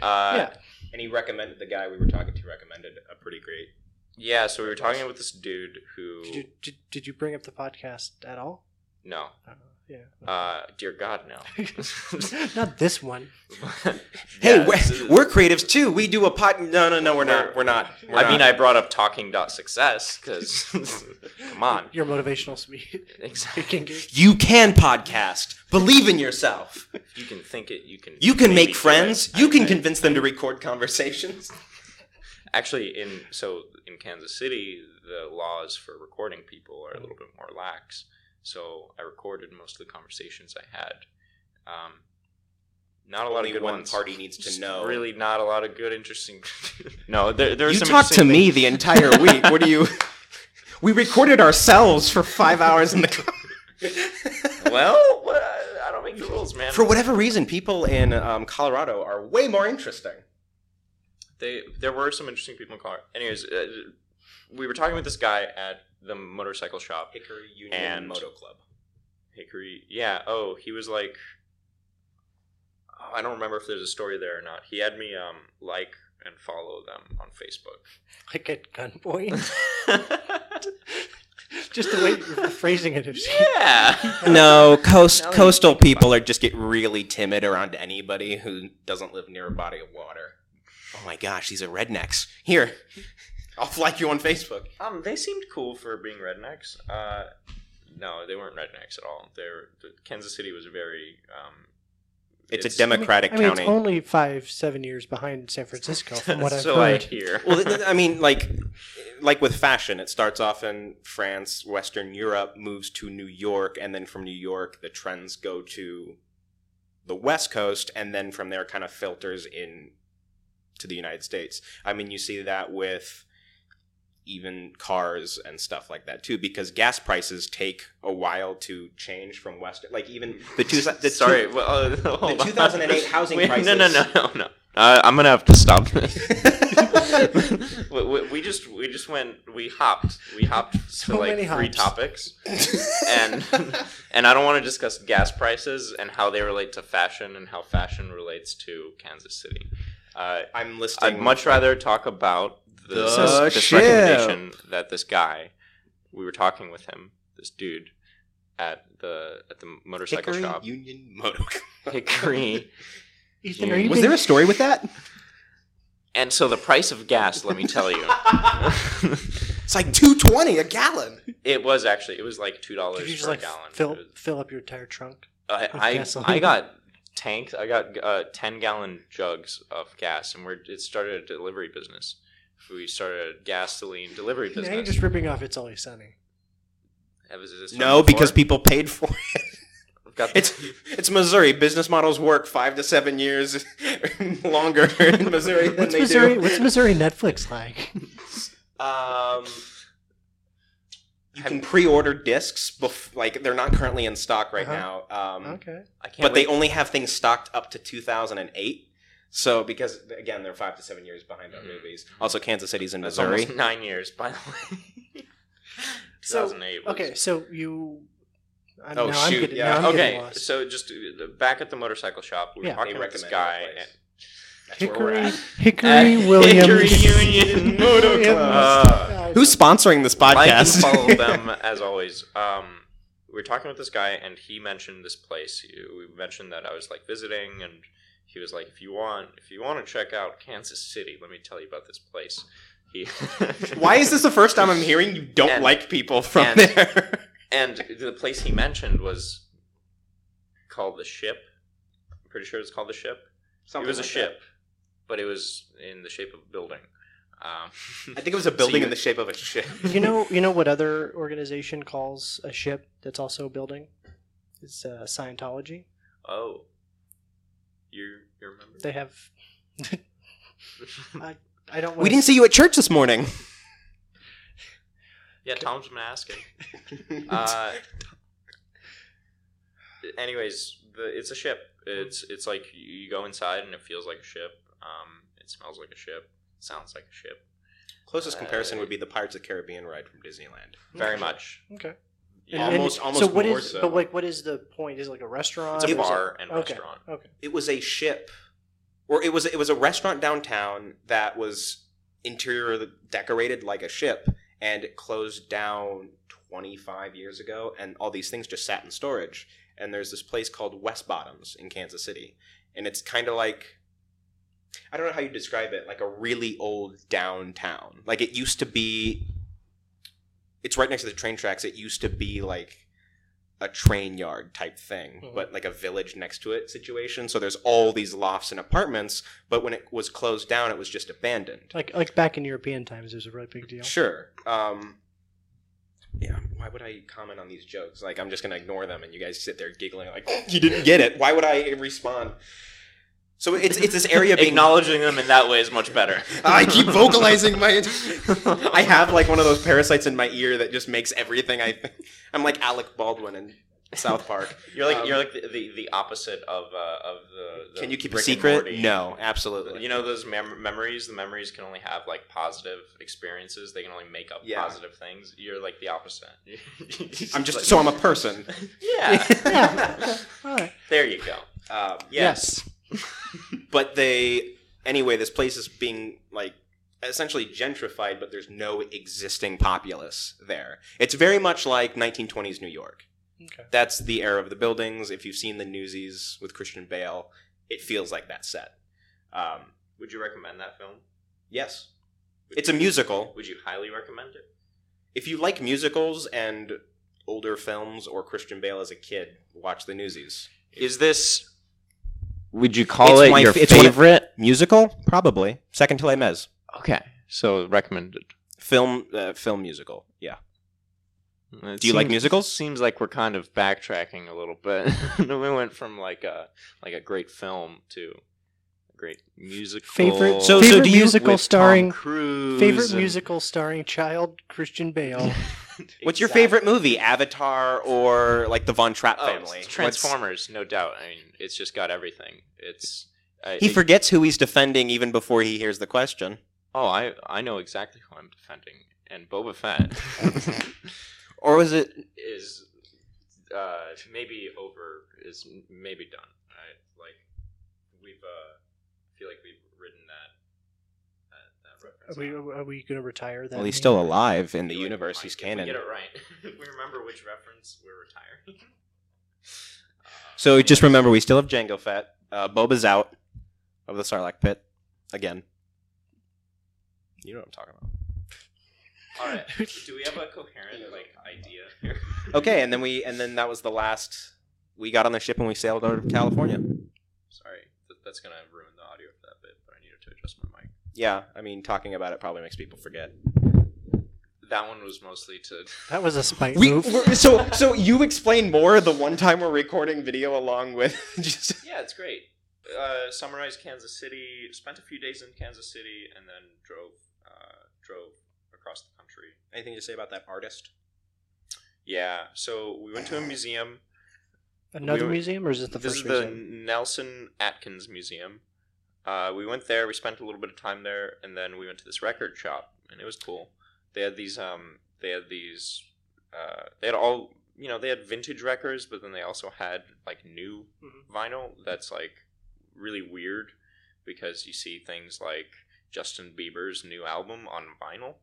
[SPEAKER 3] Uh,
[SPEAKER 1] yeah.
[SPEAKER 2] And he recommended the guy we were talking to recommended a pretty great.
[SPEAKER 3] Yeah. So we were talking with this dude who
[SPEAKER 1] Did you did, did you bring up the podcast at all?
[SPEAKER 3] no,
[SPEAKER 1] Uh, yeah.
[SPEAKER 3] uh, dear God, no.
[SPEAKER 1] Not this one.
[SPEAKER 2] Hey,
[SPEAKER 3] Yeah,
[SPEAKER 2] we're,
[SPEAKER 3] this is-
[SPEAKER 2] we're creatives too. We do a pod. No, no, no. We're not. We're not. We're
[SPEAKER 3] I mean. I brought up talking dot success because come on,
[SPEAKER 1] Your motivational speaking.
[SPEAKER 3] exactly.
[SPEAKER 2] you can podcast. Believe in yourself.
[SPEAKER 3] If you can think it, you can.
[SPEAKER 2] You can make friends. You
[SPEAKER 3] I-
[SPEAKER 2] can
[SPEAKER 3] I-
[SPEAKER 2] convince them to record conversations.
[SPEAKER 3] Actually, in so in Kansas City, the laws for recording people are a little bit more lax. So I recorded most of the conversations I had. Um, not a lot
[SPEAKER 2] Only
[SPEAKER 3] of good
[SPEAKER 2] one
[SPEAKER 3] ones.
[SPEAKER 2] party needs to
[SPEAKER 3] Just
[SPEAKER 2] know.
[SPEAKER 3] Really, not a lot of good, interesting. no, there, there are
[SPEAKER 2] You
[SPEAKER 3] some
[SPEAKER 2] talked to
[SPEAKER 3] interesting
[SPEAKER 2] me
[SPEAKER 3] things.
[SPEAKER 2] the entire week. What do you? We recorded ourselves for five hours in the car.
[SPEAKER 3] well, what- I don't make the rules, man.
[SPEAKER 2] For whatever reason, people in um, Colorado are way more interesting.
[SPEAKER 3] They there were some interesting people in Colorado. Anyways, uh, we were talking with this guy at the motorcycle shop.
[SPEAKER 2] Hickory Union
[SPEAKER 3] And-
[SPEAKER 2] Moto Club.
[SPEAKER 3] Hickory, yeah. Oh, he was like, oh, I don't remember if there's a story there or not. He had me um like and follow them on Facebook.
[SPEAKER 1] Like at gunpoint. Just the way you're phrasing it. is-
[SPEAKER 3] yeah.
[SPEAKER 2] No, coast
[SPEAKER 3] Now that you
[SPEAKER 2] coastal people are just get really timid around anybody who doesn't live near a body of water. Oh my gosh, these are rednecks. Here, I'll like you on Facebook.
[SPEAKER 3] Um, they seemed cool for being rednecks. Uh, no, they weren't rednecks at all. They're the, Kansas City was a very um,
[SPEAKER 2] It's,
[SPEAKER 3] It's-
[SPEAKER 2] a Democratic
[SPEAKER 1] I mean,
[SPEAKER 2] county.
[SPEAKER 1] it's only five, seven years behind San Francisco, from what I've
[SPEAKER 3] so I
[SPEAKER 1] heard.
[SPEAKER 3] hear.
[SPEAKER 2] well, th- th- I mean, like, like with fashion, it starts off in France, Western Europe, moves to New York, and then from New York, the trends go to the West Coast, and then from there, kind of filters in to the United States. I mean, you see that with even cars and stuff like that too, because gas prices take a while to change from West. Like even the two. The
[SPEAKER 3] Sorry,
[SPEAKER 2] two-
[SPEAKER 3] well, uh, hold on.
[SPEAKER 2] 2008 housing
[SPEAKER 3] Wait, No, no, no, no, no. Uh, I'm gonna have to stop this. we, we, we just we just went we hopped we hopped
[SPEAKER 1] So
[SPEAKER 3] to like
[SPEAKER 1] many
[SPEAKER 3] three topics and and I don't want to discuss gas prices and how they relate to fashion and how fashion relates to Kansas City. Uh,
[SPEAKER 2] I'm listing.
[SPEAKER 3] I'd much rather talk about
[SPEAKER 2] The
[SPEAKER 3] this, this
[SPEAKER 2] ship.
[SPEAKER 3] recommendation that this guy we were talking with him, this dude at the at the motorcycle
[SPEAKER 2] Hickory
[SPEAKER 3] shop,
[SPEAKER 2] Union Moto.
[SPEAKER 3] Hickory.
[SPEAKER 1] Ethan, are you
[SPEAKER 4] Was
[SPEAKER 1] being-
[SPEAKER 4] there a story with that?
[SPEAKER 3] And so the price of gas, let me tell you,
[SPEAKER 4] It's like two twenty a gallon.
[SPEAKER 3] it was actually it was like two dollars
[SPEAKER 1] Could you
[SPEAKER 3] for
[SPEAKER 1] just like
[SPEAKER 3] a gallon.
[SPEAKER 1] fill
[SPEAKER 3] It was-
[SPEAKER 1] fill up your entire trunk?
[SPEAKER 3] I I,
[SPEAKER 1] gasoline?
[SPEAKER 3] I got tanks. I got uh, ten gallon jugs of gas, and we're it started a delivery business. We started a gasoline delivery
[SPEAKER 1] Now
[SPEAKER 3] business.
[SPEAKER 1] you're just ripping off "It's Always Sunny."
[SPEAKER 3] Have- this
[SPEAKER 2] no,
[SPEAKER 3] done
[SPEAKER 2] because people paid for it.
[SPEAKER 3] Got
[SPEAKER 2] It's it's Missouri. Business models work five to seven years longer in Missouri than
[SPEAKER 1] What's
[SPEAKER 2] they
[SPEAKER 1] Missouri?
[SPEAKER 2] do.
[SPEAKER 1] What's Missouri Netflix like?
[SPEAKER 3] um.
[SPEAKER 2] You can pre-order discs, bef- like they're not currently in stock right
[SPEAKER 1] Uh-huh.
[SPEAKER 2] now. Um,
[SPEAKER 1] okay.
[SPEAKER 3] I can't
[SPEAKER 2] but they only have things stocked up to 2008. So because again they're five to seven years behind our
[SPEAKER 3] Mhm.
[SPEAKER 2] movies. Also, Kansas City's in
[SPEAKER 3] That's
[SPEAKER 2] Missouri.
[SPEAKER 3] almost nine years, by the way.
[SPEAKER 1] So,
[SPEAKER 3] 2008 was-
[SPEAKER 1] Okay, so you. I,
[SPEAKER 2] Oh,
[SPEAKER 1] now I'm
[SPEAKER 2] shoot,
[SPEAKER 1] getting,
[SPEAKER 2] yeah.
[SPEAKER 1] now I'm
[SPEAKER 3] okay,
[SPEAKER 1] lost.
[SPEAKER 3] so just uh, back at the motorcycle shop, we were
[SPEAKER 1] Yeah.
[SPEAKER 3] talking
[SPEAKER 2] They
[SPEAKER 3] about this guy. and-
[SPEAKER 2] That's where we're
[SPEAKER 1] Hickory. Hickory
[SPEAKER 3] At
[SPEAKER 1] Williams.
[SPEAKER 3] Hickory Union Moto Club.
[SPEAKER 1] Uh,
[SPEAKER 2] Who's sponsoring this
[SPEAKER 3] like and
[SPEAKER 2] podcast?
[SPEAKER 3] follow them as always. Um, we were talking with this guy, and he mentioned this place. He- We mentioned that I was like visiting, and he was like, "If you want, if you want to check out Kansas City, let me tell you about this place." He
[SPEAKER 2] Why is this the first time I'm hearing you don't
[SPEAKER 3] And-
[SPEAKER 2] like people from
[SPEAKER 3] and-
[SPEAKER 2] there?
[SPEAKER 3] And the place he mentioned was called the Ship. I'm pretty sure it's called the Ship. it was a ship, but it was in the shape of a building. Um,
[SPEAKER 2] I think it was a building
[SPEAKER 3] you-
[SPEAKER 2] in the shape of a ship.
[SPEAKER 1] you know, you know what other organization calls a ship that's also a building? It's uh, Scientology.
[SPEAKER 3] oh, you you remember?
[SPEAKER 1] They have. I I don't.
[SPEAKER 2] We didn't see you at church this morning.
[SPEAKER 3] yeah, Tom's been asking. Uh, anyways, the, it's a ship. It's it's like you go inside and it feels like a ship. Um, it smells like a ship. Sounds like a ship.
[SPEAKER 2] Closest comparison would be the Pirates of the Caribbean ride from Disneyland.
[SPEAKER 3] Very much.
[SPEAKER 1] Okay.
[SPEAKER 3] Yeah.
[SPEAKER 2] Almost- almost
[SPEAKER 1] so what
[SPEAKER 2] more
[SPEAKER 1] is?
[SPEAKER 2] so.
[SPEAKER 1] But like, what is the point? Is it like a restaurant?
[SPEAKER 3] It's a
[SPEAKER 1] or is it-
[SPEAKER 3] bar and
[SPEAKER 1] okay.
[SPEAKER 3] restaurant.
[SPEAKER 1] Okay.
[SPEAKER 2] It was a ship, or it was it was a restaurant downtown that was interior decorated like a ship, and it closed down 25 years ago, and all these things just sat in storage. And there's this place called West Bottoms in Kansas City, and it's kind of like I don't know how you describe it, like a really old downtown. Like it used to be. It's right next to the train tracks. It used to be like a train yard type thing,
[SPEAKER 1] Mhm.
[SPEAKER 2] but like a village next to it situation. So there's all these lofts and apartments, but when it was closed down, it was just abandoned.
[SPEAKER 1] Like like back in European times, it was a really big deal.
[SPEAKER 2] Sure. Um, yeah. Why would I comment on these jokes? Like I'm just gonna ignore them, and you guys sit there giggling like you didn't get it. Why would I respond? So it's it's this area being
[SPEAKER 3] Acknowledging them in that way is much better.
[SPEAKER 2] I keep vocalizing my. I have like one of those parasites in my ear that just makes everything I think. I'm like Alec Baldwin in South Park.
[SPEAKER 3] You're like
[SPEAKER 2] Um,
[SPEAKER 3] you're like the, the, the opposite of uh, of the, the.
[SPEAKER 2] Can you keep a
[SPEAKER 3] Rick and
[SPEAKER 2] secret? No, absolutely.
[SPEAKER 3] You know those mem- memories. The memories can only have like positive experiences. They can only make up
[SPEAKER 2] Yeah.
[SPEAKER 3] positive things. You're like the opposite.
[SPEAKER 2] I'm just
[SPEAKER 3] like-
[SPEAKER 2] so I'm a person.
[SPEAKER 3] yeah.
[SPEAKER 1] Yeah.
[SPEAKER 3] There you go.
[SPEAKER 2] Um,
[SPEAKER 1] Yes.
[SPEAKER 2] but they anyway. This place is being like essentially gentrified, but there's no existing populace there. It's very much like 1920s New York.
[SPEAKER 1] Okay.
[SPEAKER 2] That's the era of the buildings. If you've seen the Newsies with Christian Bale, it feels like that set. Um,
[SPEAKER 3] Would you recommend that film?
[SPEAKER 2] yes,
[SPEAKER 3] Would
[SPEAKER 2] it's a musical.
[SPEAKER 3] Would you highly recommend it?
[SPEAKER 2] If you like musicals and older films or Christian Bale as a kid, watch the Newsies.
[SPEAKER 3] Is this Would you call
[SPEAKER 2] It's
[SPEAKER 3] it
[SPEAKER 2] my
[SPEAKER 3] your
[SPEAKER 2] f- it's one of-
[SPEAKER 3] favorite?
[SPEAKER 2] Musical, probably second to Les Mis.
[SPEAKER 3] Okay, so recommended.
[SPEAKER 2] Film, uh, film musical. Yeah.
[SPEAKER 3] It
[SPEAKER 2] Do you like
[SPEAKER 3] seems-
[SPEAKER 2] musicals?
[SPEAKER 3] Seems like we're kind of backtracking a little bit. we went from like a like a great film to a great musical.
[SPEAKER 1] Favorite-
[SPEAKER 2] So- so
[SPEAKER 1] favorite
[SPEAKER 2] do you-
[SPEAKER 1] musical
[SPEAKER 3] with Tom
[SPEAKER 1] starring
[SPEAKER 3] Cruise
[SPEAKER 1] favorite
[SPEAKER 3] and-
[SPEAKER 1] musical starring child Christian Bale.
[SPEAKER 2] What's your favorite movie? Avatar or like the Von Trapp
[SPEAKER 3] Oh,
[SPEAKER 2] family?
[SPEAKER 3] it's
[SPEAKER 2] What's-
[SPEAKER 3] Transformers, no doubt. I mean, it's just got everything. It's uh,
[SPEAKER 2] He
[SPEAKER 3] it-
[SPEAKER 2] forgets who he's defending even before he hears the question.
[SPEAKER 3] Oh, I I know exactly who I'm defending, and Boba Fett
[SPEAKER 2] Or was it?
[SPEAKER 3] is uh, maybe over is maybe done. I like we've uh, feel like we've written that that, that reference.
[SPEAKER 1] Are we are we gonna retire that?
[SPEAKER 2] Well, he's still alive in the
[SPEAKER 3] Feel like we
[SPEAKER 2] universe.
[SPEAKER 3] might-
[SPEAKER 2] He's
[SPEAKER 3] if we
[SPEAKER 2] canon.
[SPEAKER 3] get it right. if we remember which reference we're retiring.
[SPEAKER 2] So just remember, we still have Jango Fett. Uh, Boba's out of the Sarlacc pit again. You know what I'm talking about.
[SPEAKER 3] All right. Do we have a coherent like idea here?
[SPEAKER 2] Okay, and then we and then that was the last. We got on the ship and we sailed out of California.
[SPEAKER 3] Sorry, th- that's gonna ruin the audio for that bit, but I needed to adjust my mic.
[SPEAKER 2] Yeah, I mean, talking about it probably makes people forget.
[SPEAKER 3] That one was mostly to.
[SPEAKER 1] That was a spite
[SPEAKER 2] We
[SPEAKER 1] move.
[SPEAKER 2] we're- so so you explain more the one time we're recording video along with just
[SPEAKER 3] Yeah, it's great. Uh, summarized Kansas City. Spent a few days in Kansas City, and then drove uh, drove across the country.
[SPEAKER 2] anything to say about that artist.
[SPEAKER 3] Yeah, so we went to a museum.
[SPEAKER 1] Another
[SPEAKER 3] we were-
[SPEAKER 1] museum, or is it the
[SPEAKER 3] this
[SPEAKER 1] first
[SPEAKER 3] is the
[SPEAKER 1] museum?
[SPEAKER 3] Nelson Atkins Museum. Uh, we went there. We spent a little bit of time there, and then we went to this record shop, and it was cool. They had these. Um, they had these. Uh, they had all. You know, they had vintage records, but then they also had like new
[SPEAKER 1] Mhm.
[SPEAKER 3] vinyl. That's like really weird because you see things like Justin Bieber's new album on vinyl,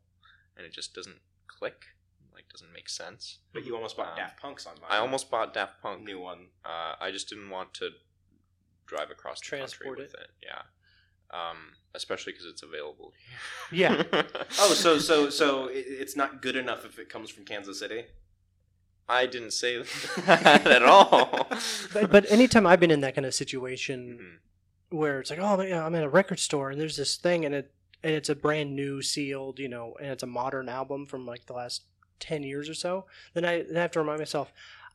[SPEAKER 3] and it just doesn't click. Like, doesn't make sense.
[SPEAKER 2] But you almost bought
[SPEAKER 3] Um,
[SPEAKER 2] Daft Punk's on. vinyl.
[SPEAKER 3] I almost bought Daft Punk
[SPEAKER 2] new one.
[SPEAKER 3] uh, I just didn't want to drive across the
[SPEAKER 1] Transport
[SPEAKER 3] country with it. Yeah, um, especially because it's available.
[SPEAKER 1] Yeah.
[SPEAKER 2] Oh, so so so it, it's not good enough if it comes from Kansas City.
[SPEAKER 3] I didn't say that at all.
[SPEAKER 1] But, but anytime I've been in that kind of situation
[SPEAKER 3] Mhm.
[SPEAKER 1] where it's like, oh, yeah, I'm in a record store and there's this thing and it and it's a brand new sealed, you know, and it's a modern album from like the last ten years or so, then I then I have to remind myself,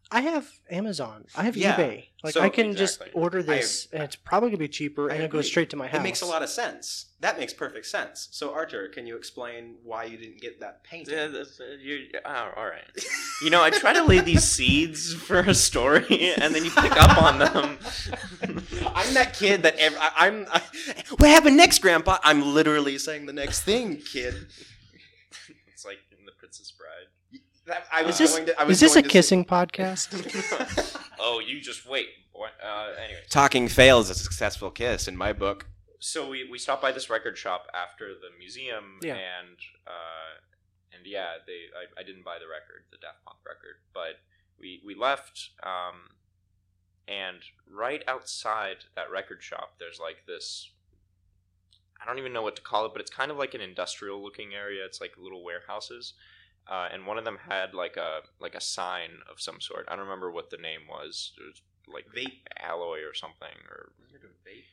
[SPEAKER 1] I have Amazon, I have
[SPEAKER 2] Yeah.
[SPEAKER 1] eBay, like
[SPEAKER 2] So-
[SPEAKER 1] I can
[SPEAKER 3] Exactly.
[SPEAKER 1] just order this and it's probably gonna be cheaper
[SPEAKER 2] I
[SPEAKER 1] and it goes straight to my house.
[SPEAKER 2] It makes a lot of sense. That makes perfect sense. So Archer, can you explain why you didn't get that painting?
[SPEAKER 3] Yeah, that's- uh, you- oh, all right. You know, I try to lay these seeds for a story, and then you pick up on them.
[SPEAKER 2] I'm that kid that ev- I, I'm. I, what happened next, Grandpa? I'm literally saying the next thing, kid.
[SPEAKER 3] it's like in The Princess Bride.
[SPEAKER 2] That, I was
[SPEAKER 1] Is this,
[SPEAKER 2] going to. I was
[SPEAKER 1] is this a
[SPEAKER 2] going to say-
[SPEAKER 1] kissing podcast?
[SPEAKER 3] oh, you just wait. Uh, anyway,
[SPEAKER 2] Talking fails a successful kiss in my book.
[SPEAKER 3] so we, we stopped by this record shop after the museum
[SPEAKER 1] Yeah.
[SPEAKER 3] and uh, and yeah they I, I didn't buy the record the Daft Punk record but we we left um, and right outside that record shop there's like this I don't even know what to call it but it's kind of like an industrial looking area it's like little warehouses uh, and one of them had like a like a sign of some sort I don't remember what the name was it was like
[SPEAKER 2] Vape.
[SPEAKER 3] alloy or something or
[SPEAKER 2] Vape.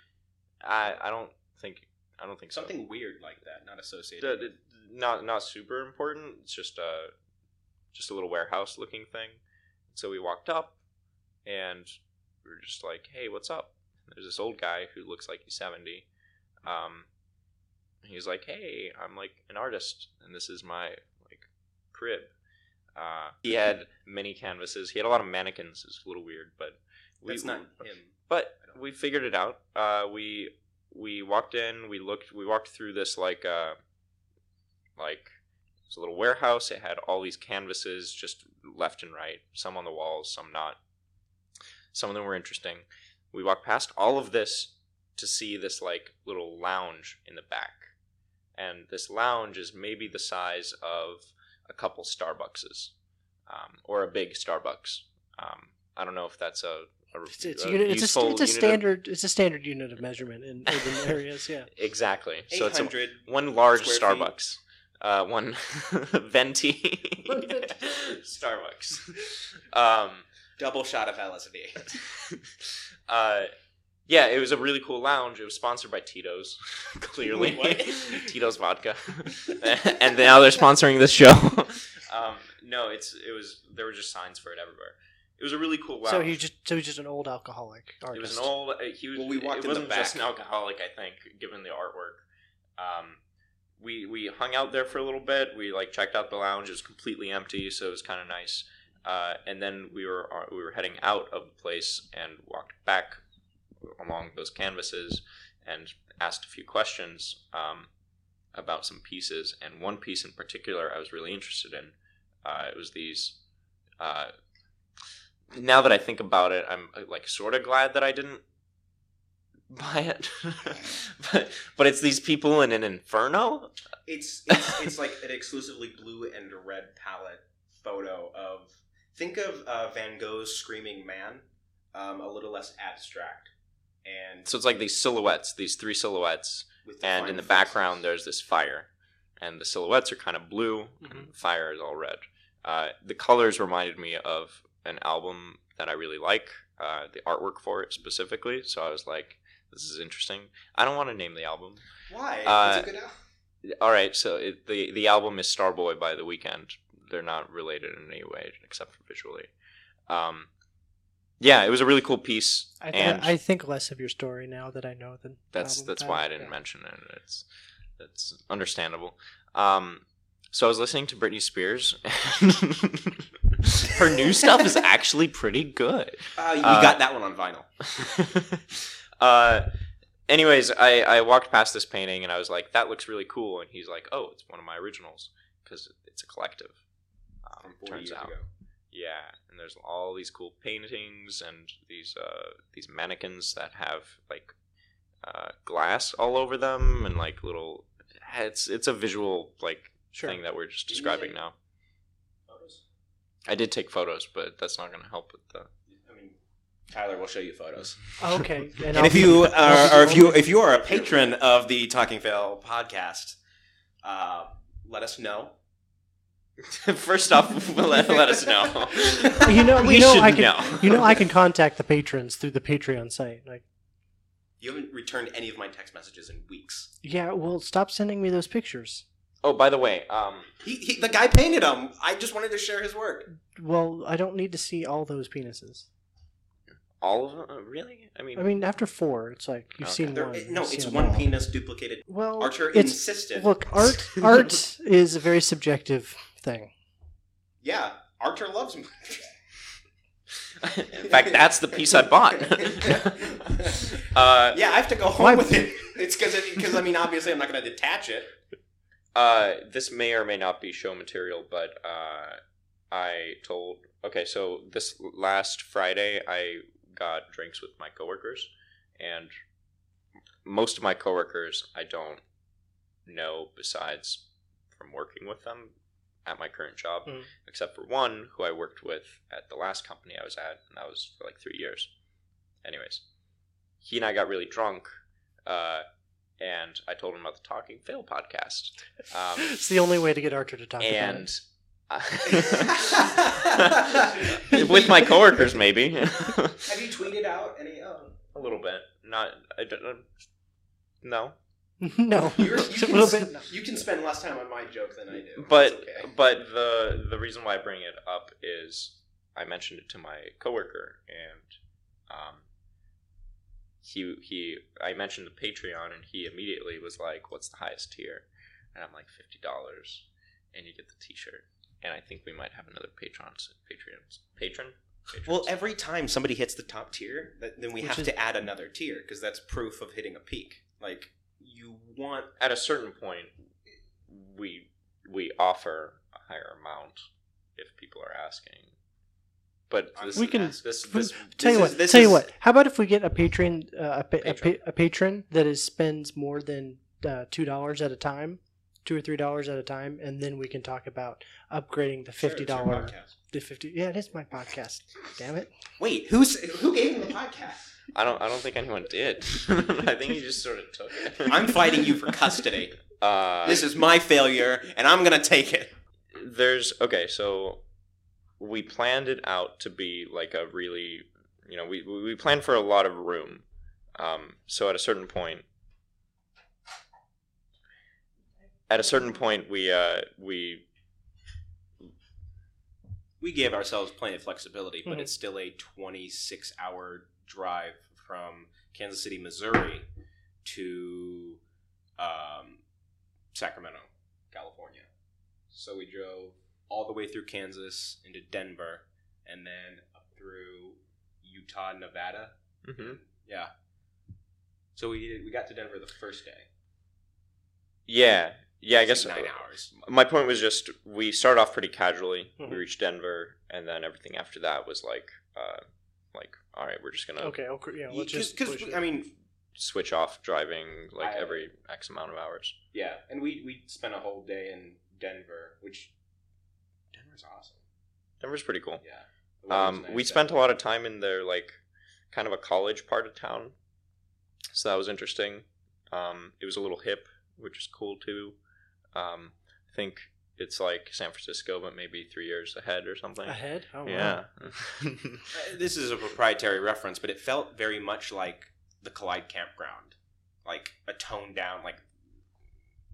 [SPEAKER 3] I I don't think I don't think so.
[SPEAKER 2] Something weird like that, not associated.
[SPEAKER 3] D- d- not not super important. It's just a just a little warehouse looking thing. So we walked up, and we were just like, "Hey, what's up?" There's this old guy who looks like he's seventy. Um, he's like, "Hey, I'm like an artist, and this is my crib." Uh, he had many canvases. He had a lot of mannequins. It's a little weird, but we,
[SPEAKER 2] That's not him.
[SPEAKER 3] but we figured it out. Uh, we we walked in. We looked. We walked through this like uh, like it's a little warehouse. It had all these canvases just left and right. Some on the walls, some not. Some of them were interesting. We walked past all of this to see this like little lounge in the back, and this lounge is maybe the size of a couple Starbuckses, um, or a big Starbucks. Um, I don't know if that's a, a
[SPEAKER 1] It's, it's,
[SPEAKER 3] a
[SPEAKER 1] unit, it's, a, it's a
[SPEAKER 3] unit of-
[SPEAKER 1] standard it's a standard unit of measurement in urban areas. Yeah.
[SPEAKER 3] exactly. So it's a, one large. Starbucks, uh, one venti
[SPEAKER 1] One venti.
[SPEAKER 3] Starbucks. Um,
[SPEAKER 2] double shot of LSD.
[SPEAKER 3] uh, yeah, it was a really cool lounge. It was sponsored by Tito's, clearly.
[SPEAKER 5] Wait.
[SPEAKER 3] Tito's vodka, and now they're sponsoring this show. um, no, it's it was there were just signs for it everywhere. It was a really cool lounge.
[SPEAKER 1] So he's just so he's just an old alcoholic
[SPEAKER 3] It was an old. Uh, he was.
[SPEAKER 2] Well, we walked
[SPEAKER 3] it
[SPEAKER 2] in the
[SPEAKER 3] wasn't just an alcoholic, I think, given the artwork. Um, we we hung out there for a little bit. We like checked out the lounge. It was completely empty, so it was kind of nice. Uh, and then we were uh, we were heading out of the place and walked back along those canvases and asked a few questions um, about some pieces. And one piece in particular, I was really interested in. Uh, it was these. Uh, now that I think about it, I'm uh, like sort of glad that I didn't buy it. but but it's these people in an inferno.
[SPEAKER 2] It's it's it's like an exclusively blue and red palette photo of. Think of uh, Van Gogh's Screaming Man, um, a little less abstract, and
[SPEAKER 3] So it's like these silhouettes, these three silhouettes,
[SPEAKER 2] with
[SPEAKER 3] and in the
[SPEAKER 2] faces.
[SPEAKER 3] background there's this fire, and the silhouettes are kind of blue, and
[SPEAKER 1] Mhm.
[SPEAKER 3] the fire is all red. Uh, the colors reminded me of an album that I really like, uh, the artwork for it specifically. So I was like, this is interesting. I don't want to name the album.
[SPEAKER 2] Why?
[SPEAKER 3] Uh,
[SPEAKER 2] it's a good al-
[SPEAKER 3] All right, so it, the the album is Starboy by The Weeknd. They're not related in any way except for visually. Um, yeah, it was a really cool piece,
[SPEAKER 1] I,
[SPEAKER 3] and
[SPEAKER 1] I, I think less of your story now that I know the
[SPEAKER 3] that's that's
[SPEAKER 1] title.
[SPEAKER 3] why I didn't
[SPEAKER 1] Yeah.
[SPEAKER 3] mention it. It's that's understandable. Um, so I was listening to Britney Spears. Her new stuff is actually pretty good.
[SPEAKER 2] Uh, you
[SPEAKER 3] uh,
[SPEAKER 2] got that one on vinyl.
[SPEAKER 3] uh, anyways, I, I walked past this painting and I was like, that looks really cool. And he's like, oh, it's one of my originals because it's a collective. Um, turns out.
[SPEAKER 2] ago.
[SPEAKER 3] Yeah, and there's all these cool paintings and these uh, these mannequins that have like uh, glass all over them and like little. It's it's a visual like
[SPEAKER 1] Sure.
[SPEAKER 3] thing that we're just
[SPEAKER 2] Didn't
[SPEAKER 3] describing
[SPEAKER 2] take-
[SPEAKER 3] now.
[SPEAKER 2] Photos?
[SPEAKER 3] I did take photos, but that's not going to help with the.
[SPEAKER 2] I mean, Tyler will show you photos.
[SPEAKER 1] Okay.
[SPEAKER 2] And
[SPEAKER 1] I'll
[SPEAKER 2] if you are, or if you if you are a patron of the Talking Fail podcast, uh, let us know.
[SPEAKER 3] First off, let, let us know.
[SPEAKER 1] you know,
[SPEAKER 3] we
[SPEAKER 1] you know,
[SPEAKER 3] should
[SPEAKER 1] I can,
[SPEAKER 3] know.
[SPEAKER 1] you know, I can contact the patrons through the Patreon site. Like,
[SPEAKER 2] You haven't returned any of my text messages in weeks.
[SPEAKER 1] yeah, well, stop sending me those pictures.
[SPEAKER 3] Oh, by the way, um,
[SPEAKER 2] He, he the guy painted them. I just wanted to share his work.
[SPEAKER 1] Well, I don't need to see all those penises.
[SPEAKER 3] all of them, uh, really? I mean,
[SPEAKER 1] I mean, after four, it's like you've
[SPEAKER 3] Okay.
[SPEAKER 1] seen
[SPEAKER 2] There,
[SPEAKER 1] one.
[SPEAKER 2] it- no, it's one penis duplicated.
[SPEAKER 1] Well,
[SPEAKER 2] Archer
[SPEAKER 1] it's
[SPEAKER 2] insisted.
[SPEAKER 1] look, art. Art is a very subjective thing.
[SPEAKER 2] Yeah, Archer loves me.
[SPEAKER 3] in fact, that's the piece I bought. uh,
[SPEAKER 2] yeah, I have to go home
[SPEAKER 1] Why-
[SPEAKER 2] with it. It's because because I mean, obviously, I'm not going to detach it.
[SPEAKER 3] Uh, this may or may not be show material, but uh, I told. Okay, so this last Friday, I got drinks with my coworkers, and most of my coworkers I don't know besides from working with them at my current job,
[SPEAKER 1] Mhm.
[SPEAKER 3] except for one who I worked with at the last company I was at, and that was for like three years. Anyways, he and I got really drunk. Uh, and I told him about the Talking Fail podcast. Um,
[SPEAKER 1] it's the only way to get Archer to talk about
[SPEAKER 3] and
[SPEAKER 1] it.
[SPEAKER 3] with my coworkers, maybe
[SPEAKER 2] Have you tweeted out any? Um,
[SPEAKER 3] a little bit. Not, I don't. uh, No,
[SPEAKER 1] no,
[SPEAKER 2] you're,
[SPEAKER 1] It's
[SPEAKER 2] you,
[SPEAKER 1] a little
[SPEAKER 2] can,
[SPEAKER 1] bit.
[SPEAKER 2] you can spend less time on my joke than I do.
[SPEAKER 3] but
[SPEAKER 2] It's okay.
[SPEAKER 3] but the the reason why I bring it up is I mentioned it to my coworker and um he he I mentioned the Patreon and he immediately was like, "What's the highest tier?" And I'm like, fifty dollars, and you get the T-shirt. And I think we might have another Patreon Patreon patron. Patrons.
[SPEAKER 2] Well, every time somebody hits the top tier, that, then we
[SPEAKER 1] Which
[SPEAKER 2] have
[SPEAKER 1] is-
[SPEAKER 2] to add another tier because that's proof of hitting a peak. Like you want.
[SPEAKER 3] at a certain point, we we offer a higher amount if people are asking. But this,
[SPEAKER 1] We can-
[SPEAKER 3] this, this, this
[SPEAKER 1] Tell you
[SPEAKER 2] This
[SPEAKER 1] what.
[SPEAKER 2] is- this
[SPEAKER 1] tell you what. How about if we get a patron, uh, a, pa- a,
[SPEAKER 3] Patron.
[SPEAKER 1] pa- a patron that is spends more than uh, two dollars at a time, two or three dollars at a time, and then we can talk about upgrading the fifty
[SPEAKER 2] Sure,
[SPEAKER 1] dollar,
[SPEAKER 2] it's your
[SPEAKER 1] the fifty. Yeah, it is my podcast. Damn it.
[SPEAKER 2] Wait, who's who gave him the podcast?
[SPEAKER 3] I don't I don't think anyone did. I think he just sort of took it.
[SPEAKER 2] I'm fighting you for custody.
[SPEAKER 3] Uh,
[SPEAKER 2] This is my failure, and I'm gonna take it.
[SPEAKER 3] there's okay so we planned it out to be like a really you know we we planned for a lot of room Um, so at a certain point, at a certain point, we uh, we
[SPEAKER 2] we gave ourselves plenty of flexibility, but
[SPEAKER 1] Mhm.
[SPEAKER 2] it's still a 26 hour drive from Kansas City, Missouri to um, Sacramento, California. So we drove all the way through Kansas into Denver and then up through Utah, Nevada.
[SPEAKER 3] mhm.
[SPEAKER 2] Yeah. So we we got to Denver the first day.
[SPEAKER 3] yeah yeah I guess
[SPEAKER 2] like nine hours.
[SPEAKER 3] my point was just we started off pretty casually.
[SPEAKER 1] Mhm.
[SPEAKER 3] We reached Denver, and then everything after that was like uh, like all right, we're just gonna
[SPEAKER 1] Okay, okay, yeah. Let's just
[SPEAKER 2] Because. I mean,
[SPEAKER 3] switch off driving like
[SPEAKER 2] I-
[SPEAKER 3] every X amount of hours.
[SPEAKER 2] Yeah, and we we spent a whole day in Denver, which Denver's awesome.
[SPEAKER 3] Denver's pretty cool.
[SPEAKER 2] Yeah,
[SPEAKER 3] Um,
[SPEAKER 2] nice
[SPEAKER 3] we
[SPEAKER 2] there.
[SPEAKER 3] spent a lot of time in their like kind of a college part of town, so that was interesting. Um, it was a little hip, which is cool too. Um, I think it's like San Francisco, but maybe three years ahead or something.
[SPEAKER 1] ahead. Oh, wow.
[SPEAKER 3] Yeah.
[SPEAKER 2] This is a proprietary reference, but it felt very much like the Collide campground, like a toned down, like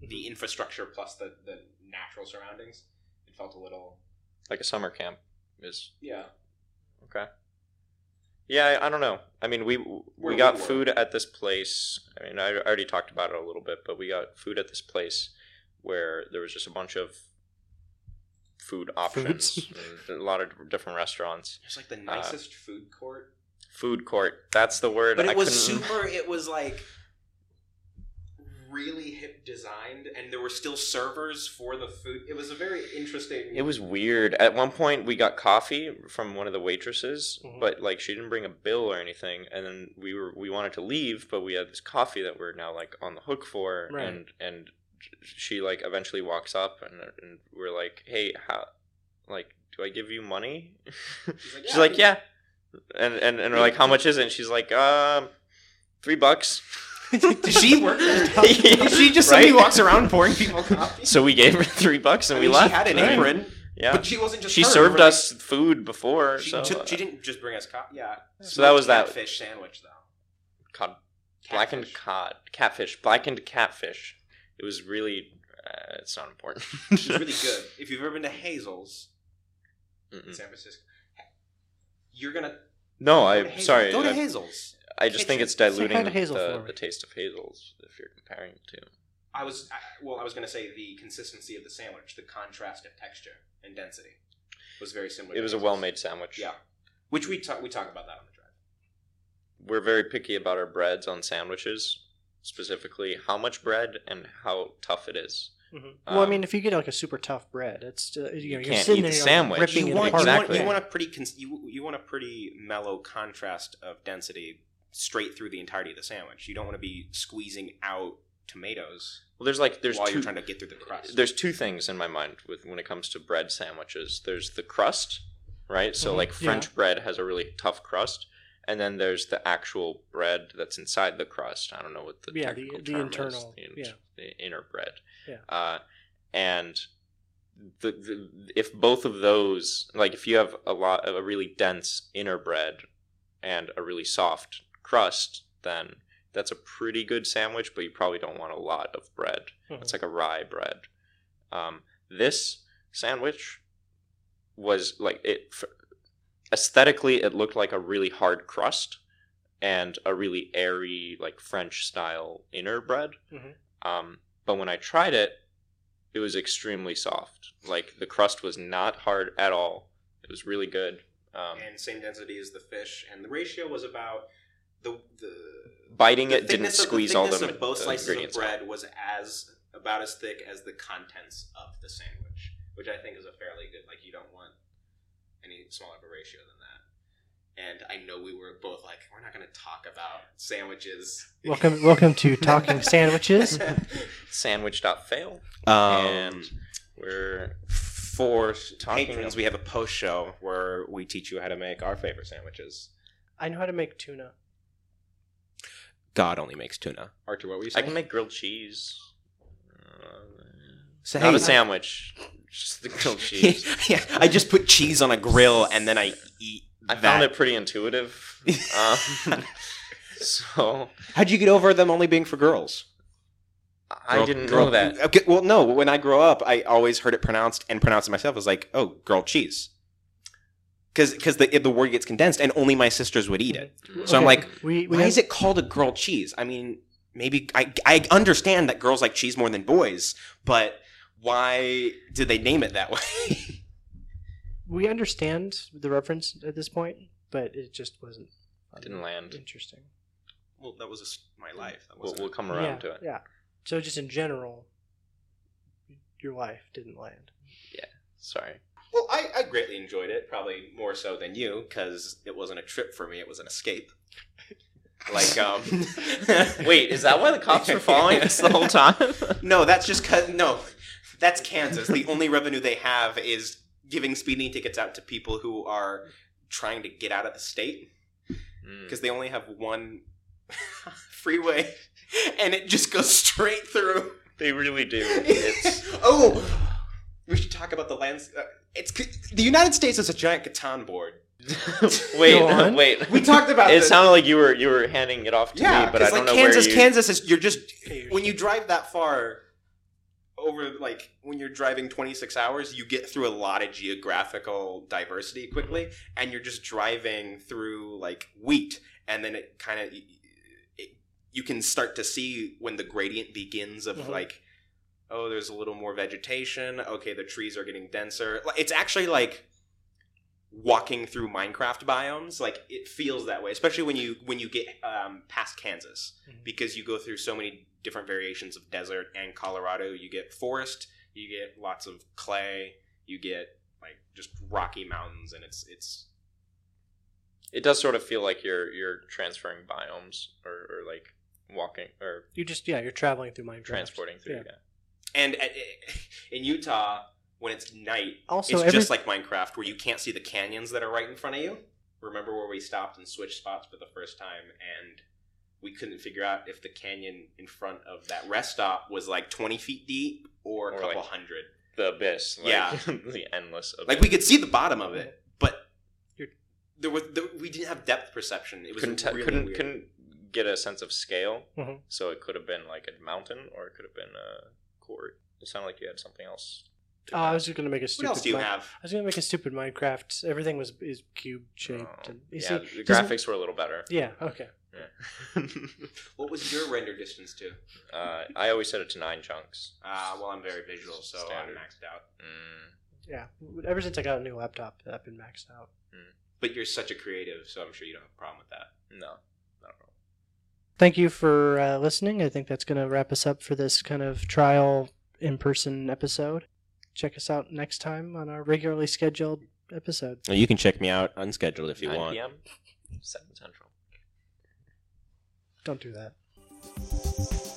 [SPEAKER 2] the infrastructure plus the the natural surroundings. It felt a little,
[SPEAKER 3] like a summer camp is
[SPEAKER 2] yeah.
[SPEAKER 3] Okay. Yeah, I, I don't know. I mean, we we
[SPEAKER 2] we
[SPEAKER 3] got
[SPEAKER 2] were.
[SPEAKER 3] food at this place. I mean, I already talked about it a little bit, but we got food at this place where there was just a bunch of food options, a lot of different restaurants.
[SPEAKER 2] It was like the nicest food court,
[SPEAKER 3] Food court. That's the word.
[SPEAKER 2] but
[SPEAKER 3] I
[SPEAKER 2] it was
[SPEAKER 3] couldn't-
[SPEAKER 2] super. It was like really hip designed, and there were still servers for the food. It was a very interesting.
[SPEAKER 3] It was weird. At one point, we got coffee from one of the waitresses,
[SPEAKER 1] Mhm.
[SPEAKER 3] but like she didn't bring a bill or anything. And then we were we wanted to leave, but we had this coffee that we're now like on the hook for,
[SPEAKER 1] Right.
[SPEAKER 3] and and she like eventually walks up and and we're like, hey, how, like, do I give you money?
[SPEAKER 2] She's like,
[SPEAKER 3] she's
[SPEAKER 2] "Yeah,
[SPEAKER 3] like,
[SPEAKER 2] I
[SPEAKER 3] yeah, and and and we're like, how much is it? And she's like, um, three bucks.
[SPEAKER 2] Does she work?
[SPEAKER 3] Yeah,
[SPEAKER 2] she just
[SPEAKER 3] right?
[SPEAKER 2] walks around pouring people coffee.
[SPEAKER 3] So we gave her three bucks and
[SPEAKER 2] I
[SPEAKER 3] we left.
[SPEAKER 2] She had an
[SPEAKER 3] Right.
[SPEAKER 2] apron,
[SPEAKER 3] Yeah,
[SPEAKER 2] but she wasn't just.
[SPEAKER 3] she
[SPEAKER 2] her.
[SPEAKER 3] served
[SPEAKER 2] There were,
[SPEAKER 3] us food before,
[SPEAKER 2] she,
[SPEAKER 3] so
[SPEAKER 2] took, she didn't just bring us coffee. Yeah.
[SPEAKER 3] So that was that-
[SPEAKER 2] fish sandwich though.
[SPEAKER 3] cod, blackened
[SPEAKER 2] Catfish.
[SPEAKER 3] cod, catfish, blackened catfish. It was really, uh, it's not important.
[SPEAKER 2] It's really good. If you've ever been to Hazel's in
[SPEAKER 3] Mm-mm.
[SPEAKER 2] San Francisco, you're gonna
[SPEAKER 3] No, I'm
[SPEAKER 2] Hazel's.
[SPEAKER 3] sorry.
[SPEAKER 2] Go to
[SPEAKER 3] I,
[SPEAKER 2] Hazel's.
[SPEAKER 3] I just think it's diluting
[SPEAKER 1] to for
[SPEAKER 3] the, the taste of Hazel's if you're comparing to.
[SPEAKER 2] I was I, well. I was gonna say the consistency of the sandwich, the contrast of texture and density, was very similar.
[SPEAKER 3] It
[SPEAKER 2] to
[SPEAKER 3] was a well-made sandwich.
[SPEAKER 2] Yeah, which we talk we talk about that on the drive.
[SPEAKER 3] We're very picky about our breads on sandwiches, specifically how much bread and how tough it is.
[SPEAKER 1] Mhm. well, I
[SPEAKER 3] Um,
[SPEAKER 1] mean, if you get like a super tough bread, it's uh, you know
[SPEAKER 3] You
[SPEAKER 1] you're
[SPEAKER 3] can't
[SPEAKER 1] sitting
[SPEAKER 3] eat
[SPEAKER 1] there
[SPEAKER 3] the
[SPEAKER 1] you're,
[SPEAKER 3] sandwich.
[SPEAKER 1] ripping
[SPEAKER 2] you
[SPEAKER 1] it
[SPEAKER 2] want,
[SPEAKER 1] apart.
[SPEAKER 2] you want
[SPEAKER 3] Exactly.
[SPEAKER 2] you want a pretty cons- you you want a pretty mellow contrast of density straight through the entirety of the sandwich. You don't want to be squeezing out tomatoes
[SPEAKER 3] Well, there's like there's
[SPEAKER 2] while
[SPEAKER 3] two
[SPEAKER 2] you're trying to get through the crust.
[SPEAKER 3] there's two things in my mind with when it comes to bread sandwiches. There's the crust, right? So
[SPEAKER 1] Mhm,
[SPEAKER 3] like
[SPEAKER 1] yeah.
[SPEAKER 3] French bread has a really tough crust, and then there's the actual bread that's inside the crust. I don't know what the
[SPEAKER 1] Yeah, the-
[SPEAKER 3] technical
[SPEAKER 1] the
[SPEAKER 3] term
[SPEAKER 1] internal,
[SPEAKER 3] is. The,
[SPEAKER 1] yeah.
[SPEAKER 3] the inner bread.
[SPEAKER 1] Yeah.
[SPEAKER 3] Uh, and the, the if both of those like if you have a lot of a really dense inner bread and a really soft crust, then that's a pretty good sandwich. But you probably don't want a lot of bread.
[SPEAKER 1] Mhm.
[SPEAKER 3] It's like a rye bread. Um, this sandwich was like it f- aesthetically it looked like a really hard crust and a really airy like French style inner bread.
[SPEAKER 1] Mhm.
[SPEAKER 3] Um, but when I tried it, it was extremely soft. Like the crust was not hard at all. It was really good. Um,
[SPEAKER 2] and same density as the fish, and the ratio was about the the
[SPEAKER 3] biting
[SPEAKER 2] the
[SPEAKER 3] it didn't squeeze
[SPEAKER 2] the
[SPEAKER 3] all the,
[SPEAKER 2] both
[SPEAKER 3] the
[SPEAKER 2] slices of
[SPEAKER 3] ingredients out.
[SPEAKER 2] bread was as about as thick as the contents of the sandwich, which I think is a fairly good. Like you don't want any smaller of a ratio than that. And I know we were both like, we're not going to talk about sandwiches.
[SPEAKER 1] Welcome, welcome to Talking Sandwiches.
[SPEAKER 3] Sandwich.fail.
[SPEAKER 2] um,
[SPEAKER 3] and we're for talking
[SPEAKER 2] patrons, we have a post show where we teach you how to make our favorite sandwiches.
[SPEAKER 1] I know how to make tuna.
[SPEAKER 2] God only makes tuna. Archer, what were you saying?
[SPEAKER 3] I can make grilled cheese. Uh,
[SPEAKER 2] So,
[SPEAKER 3] not
[SPEAKER 2] hey,
[SPEAKER 3] a sandwich, just the grilled cheese.
[SPEAKER 2] yeah, I just put cheese on a grill and then I eat.
[SPEAKER 3] I
[SPEAKER 2] that.
[SPEAKER 3] found it pretty intuitive. Um, So
[SPEAKER 2] How'd you get over them only being for girls?
[SPEAKER 3] I
[SPEAKER 2] Girl-
[SPEAKER 3] didn't
[SPEAKER 2] girl-
[SPEAKER 3] know that.
[SPEAKER 2] Okay, well, no. When I grow up, I always heard it pronounced and pronounced it myself as like, "Oh, girl cheese," because because the the word gets condensed, and only my sisters would eat it. So I'm like,
[SPEAKER 1] we, we
[SPEAKER 2] Why
[SPEAKER 1] have-
[SPEAKER 2] is it called a grilled cheese? I mean, maybe I I understand that girls like cheese more than boys, but why did they name it that way?
[SPEAKER 1] we understand the reference at this point, but it just wasn't.
[SPEAKER 3] It Didn't land.
[SPEAKER 1] Interesting.
[SPEAKER 2] well, that was my life. That
[SPEAKER 3] We'll, we'll come around
[SPEAKER 1] yeah,
[SPEAKER 3] to it.
[SPEAKER 1] Yeah. So just in general, your life didn't land. Yeah.
[SPEAKER 3] Sorry.
[SPEAKER 2] Well, I, I greatly enjoyed it, probably more so than you, because it wasn't a trip for me; it was an escape. Like, um,
[SPEAKER 3] Wait, is that why the cops were following us the whole time?
[SPEAKER 2] No, that's just cause no, that's Kansas. The only revenue they have is giving speeding tickets out to people who are trying to get out of the state
[SPEAKER 3] Mm.
[SPEAKER 2] because they only have one freeway, and it just goes straight through.
[SPEAKER 3] They really do. It's
[SPEAKER 2] oh, we should talk about the lands. Uh, it's the United States is a giant Catan board.
[SPEAKER 3] wait,
[SPEAKER 1] Go on.
[SPEAKER 3] wait.
[SPEAKER 2] We talked about
[SPEAKER 3] It
[SPEAKER 2] the-
[SPEAKER 3] sounded like you were you were handing it off to
[SPEAKER 2] yeah,
[SPEAKER 3] me, but I
[SPEAKER 2] 'cause,
[SPEAKER 3] don't
[SPEAKER 2] like
[SPEAKER 3] know
[SPEAKER 2] Kansas,
[SPEAKER 3] where you.
[SPEAKER 2] Kansas is you're just when you drive that far over like when you're driving 26 hours you get through a lot of geographical diversity quickly and you're just driving through like wheat and then it kind of you can start to see when the gradient begins of
[SPEAKER 1] Mhm.
[SPEAKER 2] like oh there's a little more vegetation okay the trees are getting denser it's actually like walking through minecraft biomes like it feels that way especially when you when you get um, past kansas
[SPEAKER 1] Mhm.
[SPEAKER 2] because you go through so many different variations of desert and colorado you get forest you get lots of clay you get like just rocky mountains and it's it's
[SPEAKER 3] It does sort of feel like you're you're transferring biomes or, or like walking or
[SPEAKER 1] You just yeah, you're traveling through Minecraft.
[SPEAKER 3] transporting through.
[SPEAKER 1] Yeah.
[SPEAKER 3] Yeah.
[SPEAKER 2] and uh, in utah when it's night
[SPEAKER 1] Also,
[SPEAKER 2] it's
[SPEAKER 1] every,
[SPEAKER 2] just like minecraft where you can't see the canyons that are right in front of you remember where we stopped and switched spots for the first time and we couldn't figure out if the canyon in front of that rest stop was like 20 feet deep or a
[SPEAKER 3] Or,
[SPEAKER 2] couple
[SPEAKER 3] like-
[SPEAKER 2] hundred
[SPEAKER 3] The abyss. Like,
[SPEAKER 2] Yeah.
[SPEAKER 3] the endless. Abyss.
[SPEAKER 2] like we could see the bottom of it but there was there, we didn't have depth perception it was
[SPEAKER 3] couldn't te-
[SPEAKER 2] really
[SPEAKER 3] couldn't
[SPEAKER 2] weird.
[SPEAKER 3] couldn't get a sense of scale.
[SPEAKER 1] Mhm.
[SPEAKER 3] So it could have been like a mountain, or it could have been a court. It sounded like you had something else.
[SPEAKER 1] Oh, I was just gonna make a stupid.
[SPEAKER 2] what
[SPEAKER 1] stupid.
[SPEAKER 2] else do you
[SPEAKER 1] Mi-
[SPEAKER 2] have
[SPEAKER 1] I was gonna make a stupid Minecraft. Everything was is cube shaped.
[SPEAKER 3] Oh,
[SPEAKER 1] and,
[SPEAKER 3] yeah,
[SPEAKER 1] see,
[SPEAKER 3] the graphics were a little better.
[SPEAKER 1] Yeah. Okay.
[SPEAKER 3] Yeah.
[SPEAKER 2] what was your render distance to
[SPEAKER 3] uh, I always set it to nine chunks.
[SPEAKER 2] uh, well i'm very visual so
[SPEAKER 3] Standard.
[SPEAKER 2] i'm maxed out
[SPEAKER 3] Mm.
[SPEAKER 1] Yeah. Ever since I got a new laptop, I've been maxed out.
[SPEAKER 2] but you're such a creative so i'm sure you don't have a problem with that
[SPEAKER 3] No, not at all.
[SPEAKER 1] Thank you for uh, listening. I think that's gonna wrap us up for this kind of trial in person episode. Check us out next time on our regularly scheduled episode.
[SPEAKER 2] you can check me out unscheduled if
[SPEAKER 3] 9 p.m. Seven central.
[SPEAKER 1] Don't do that.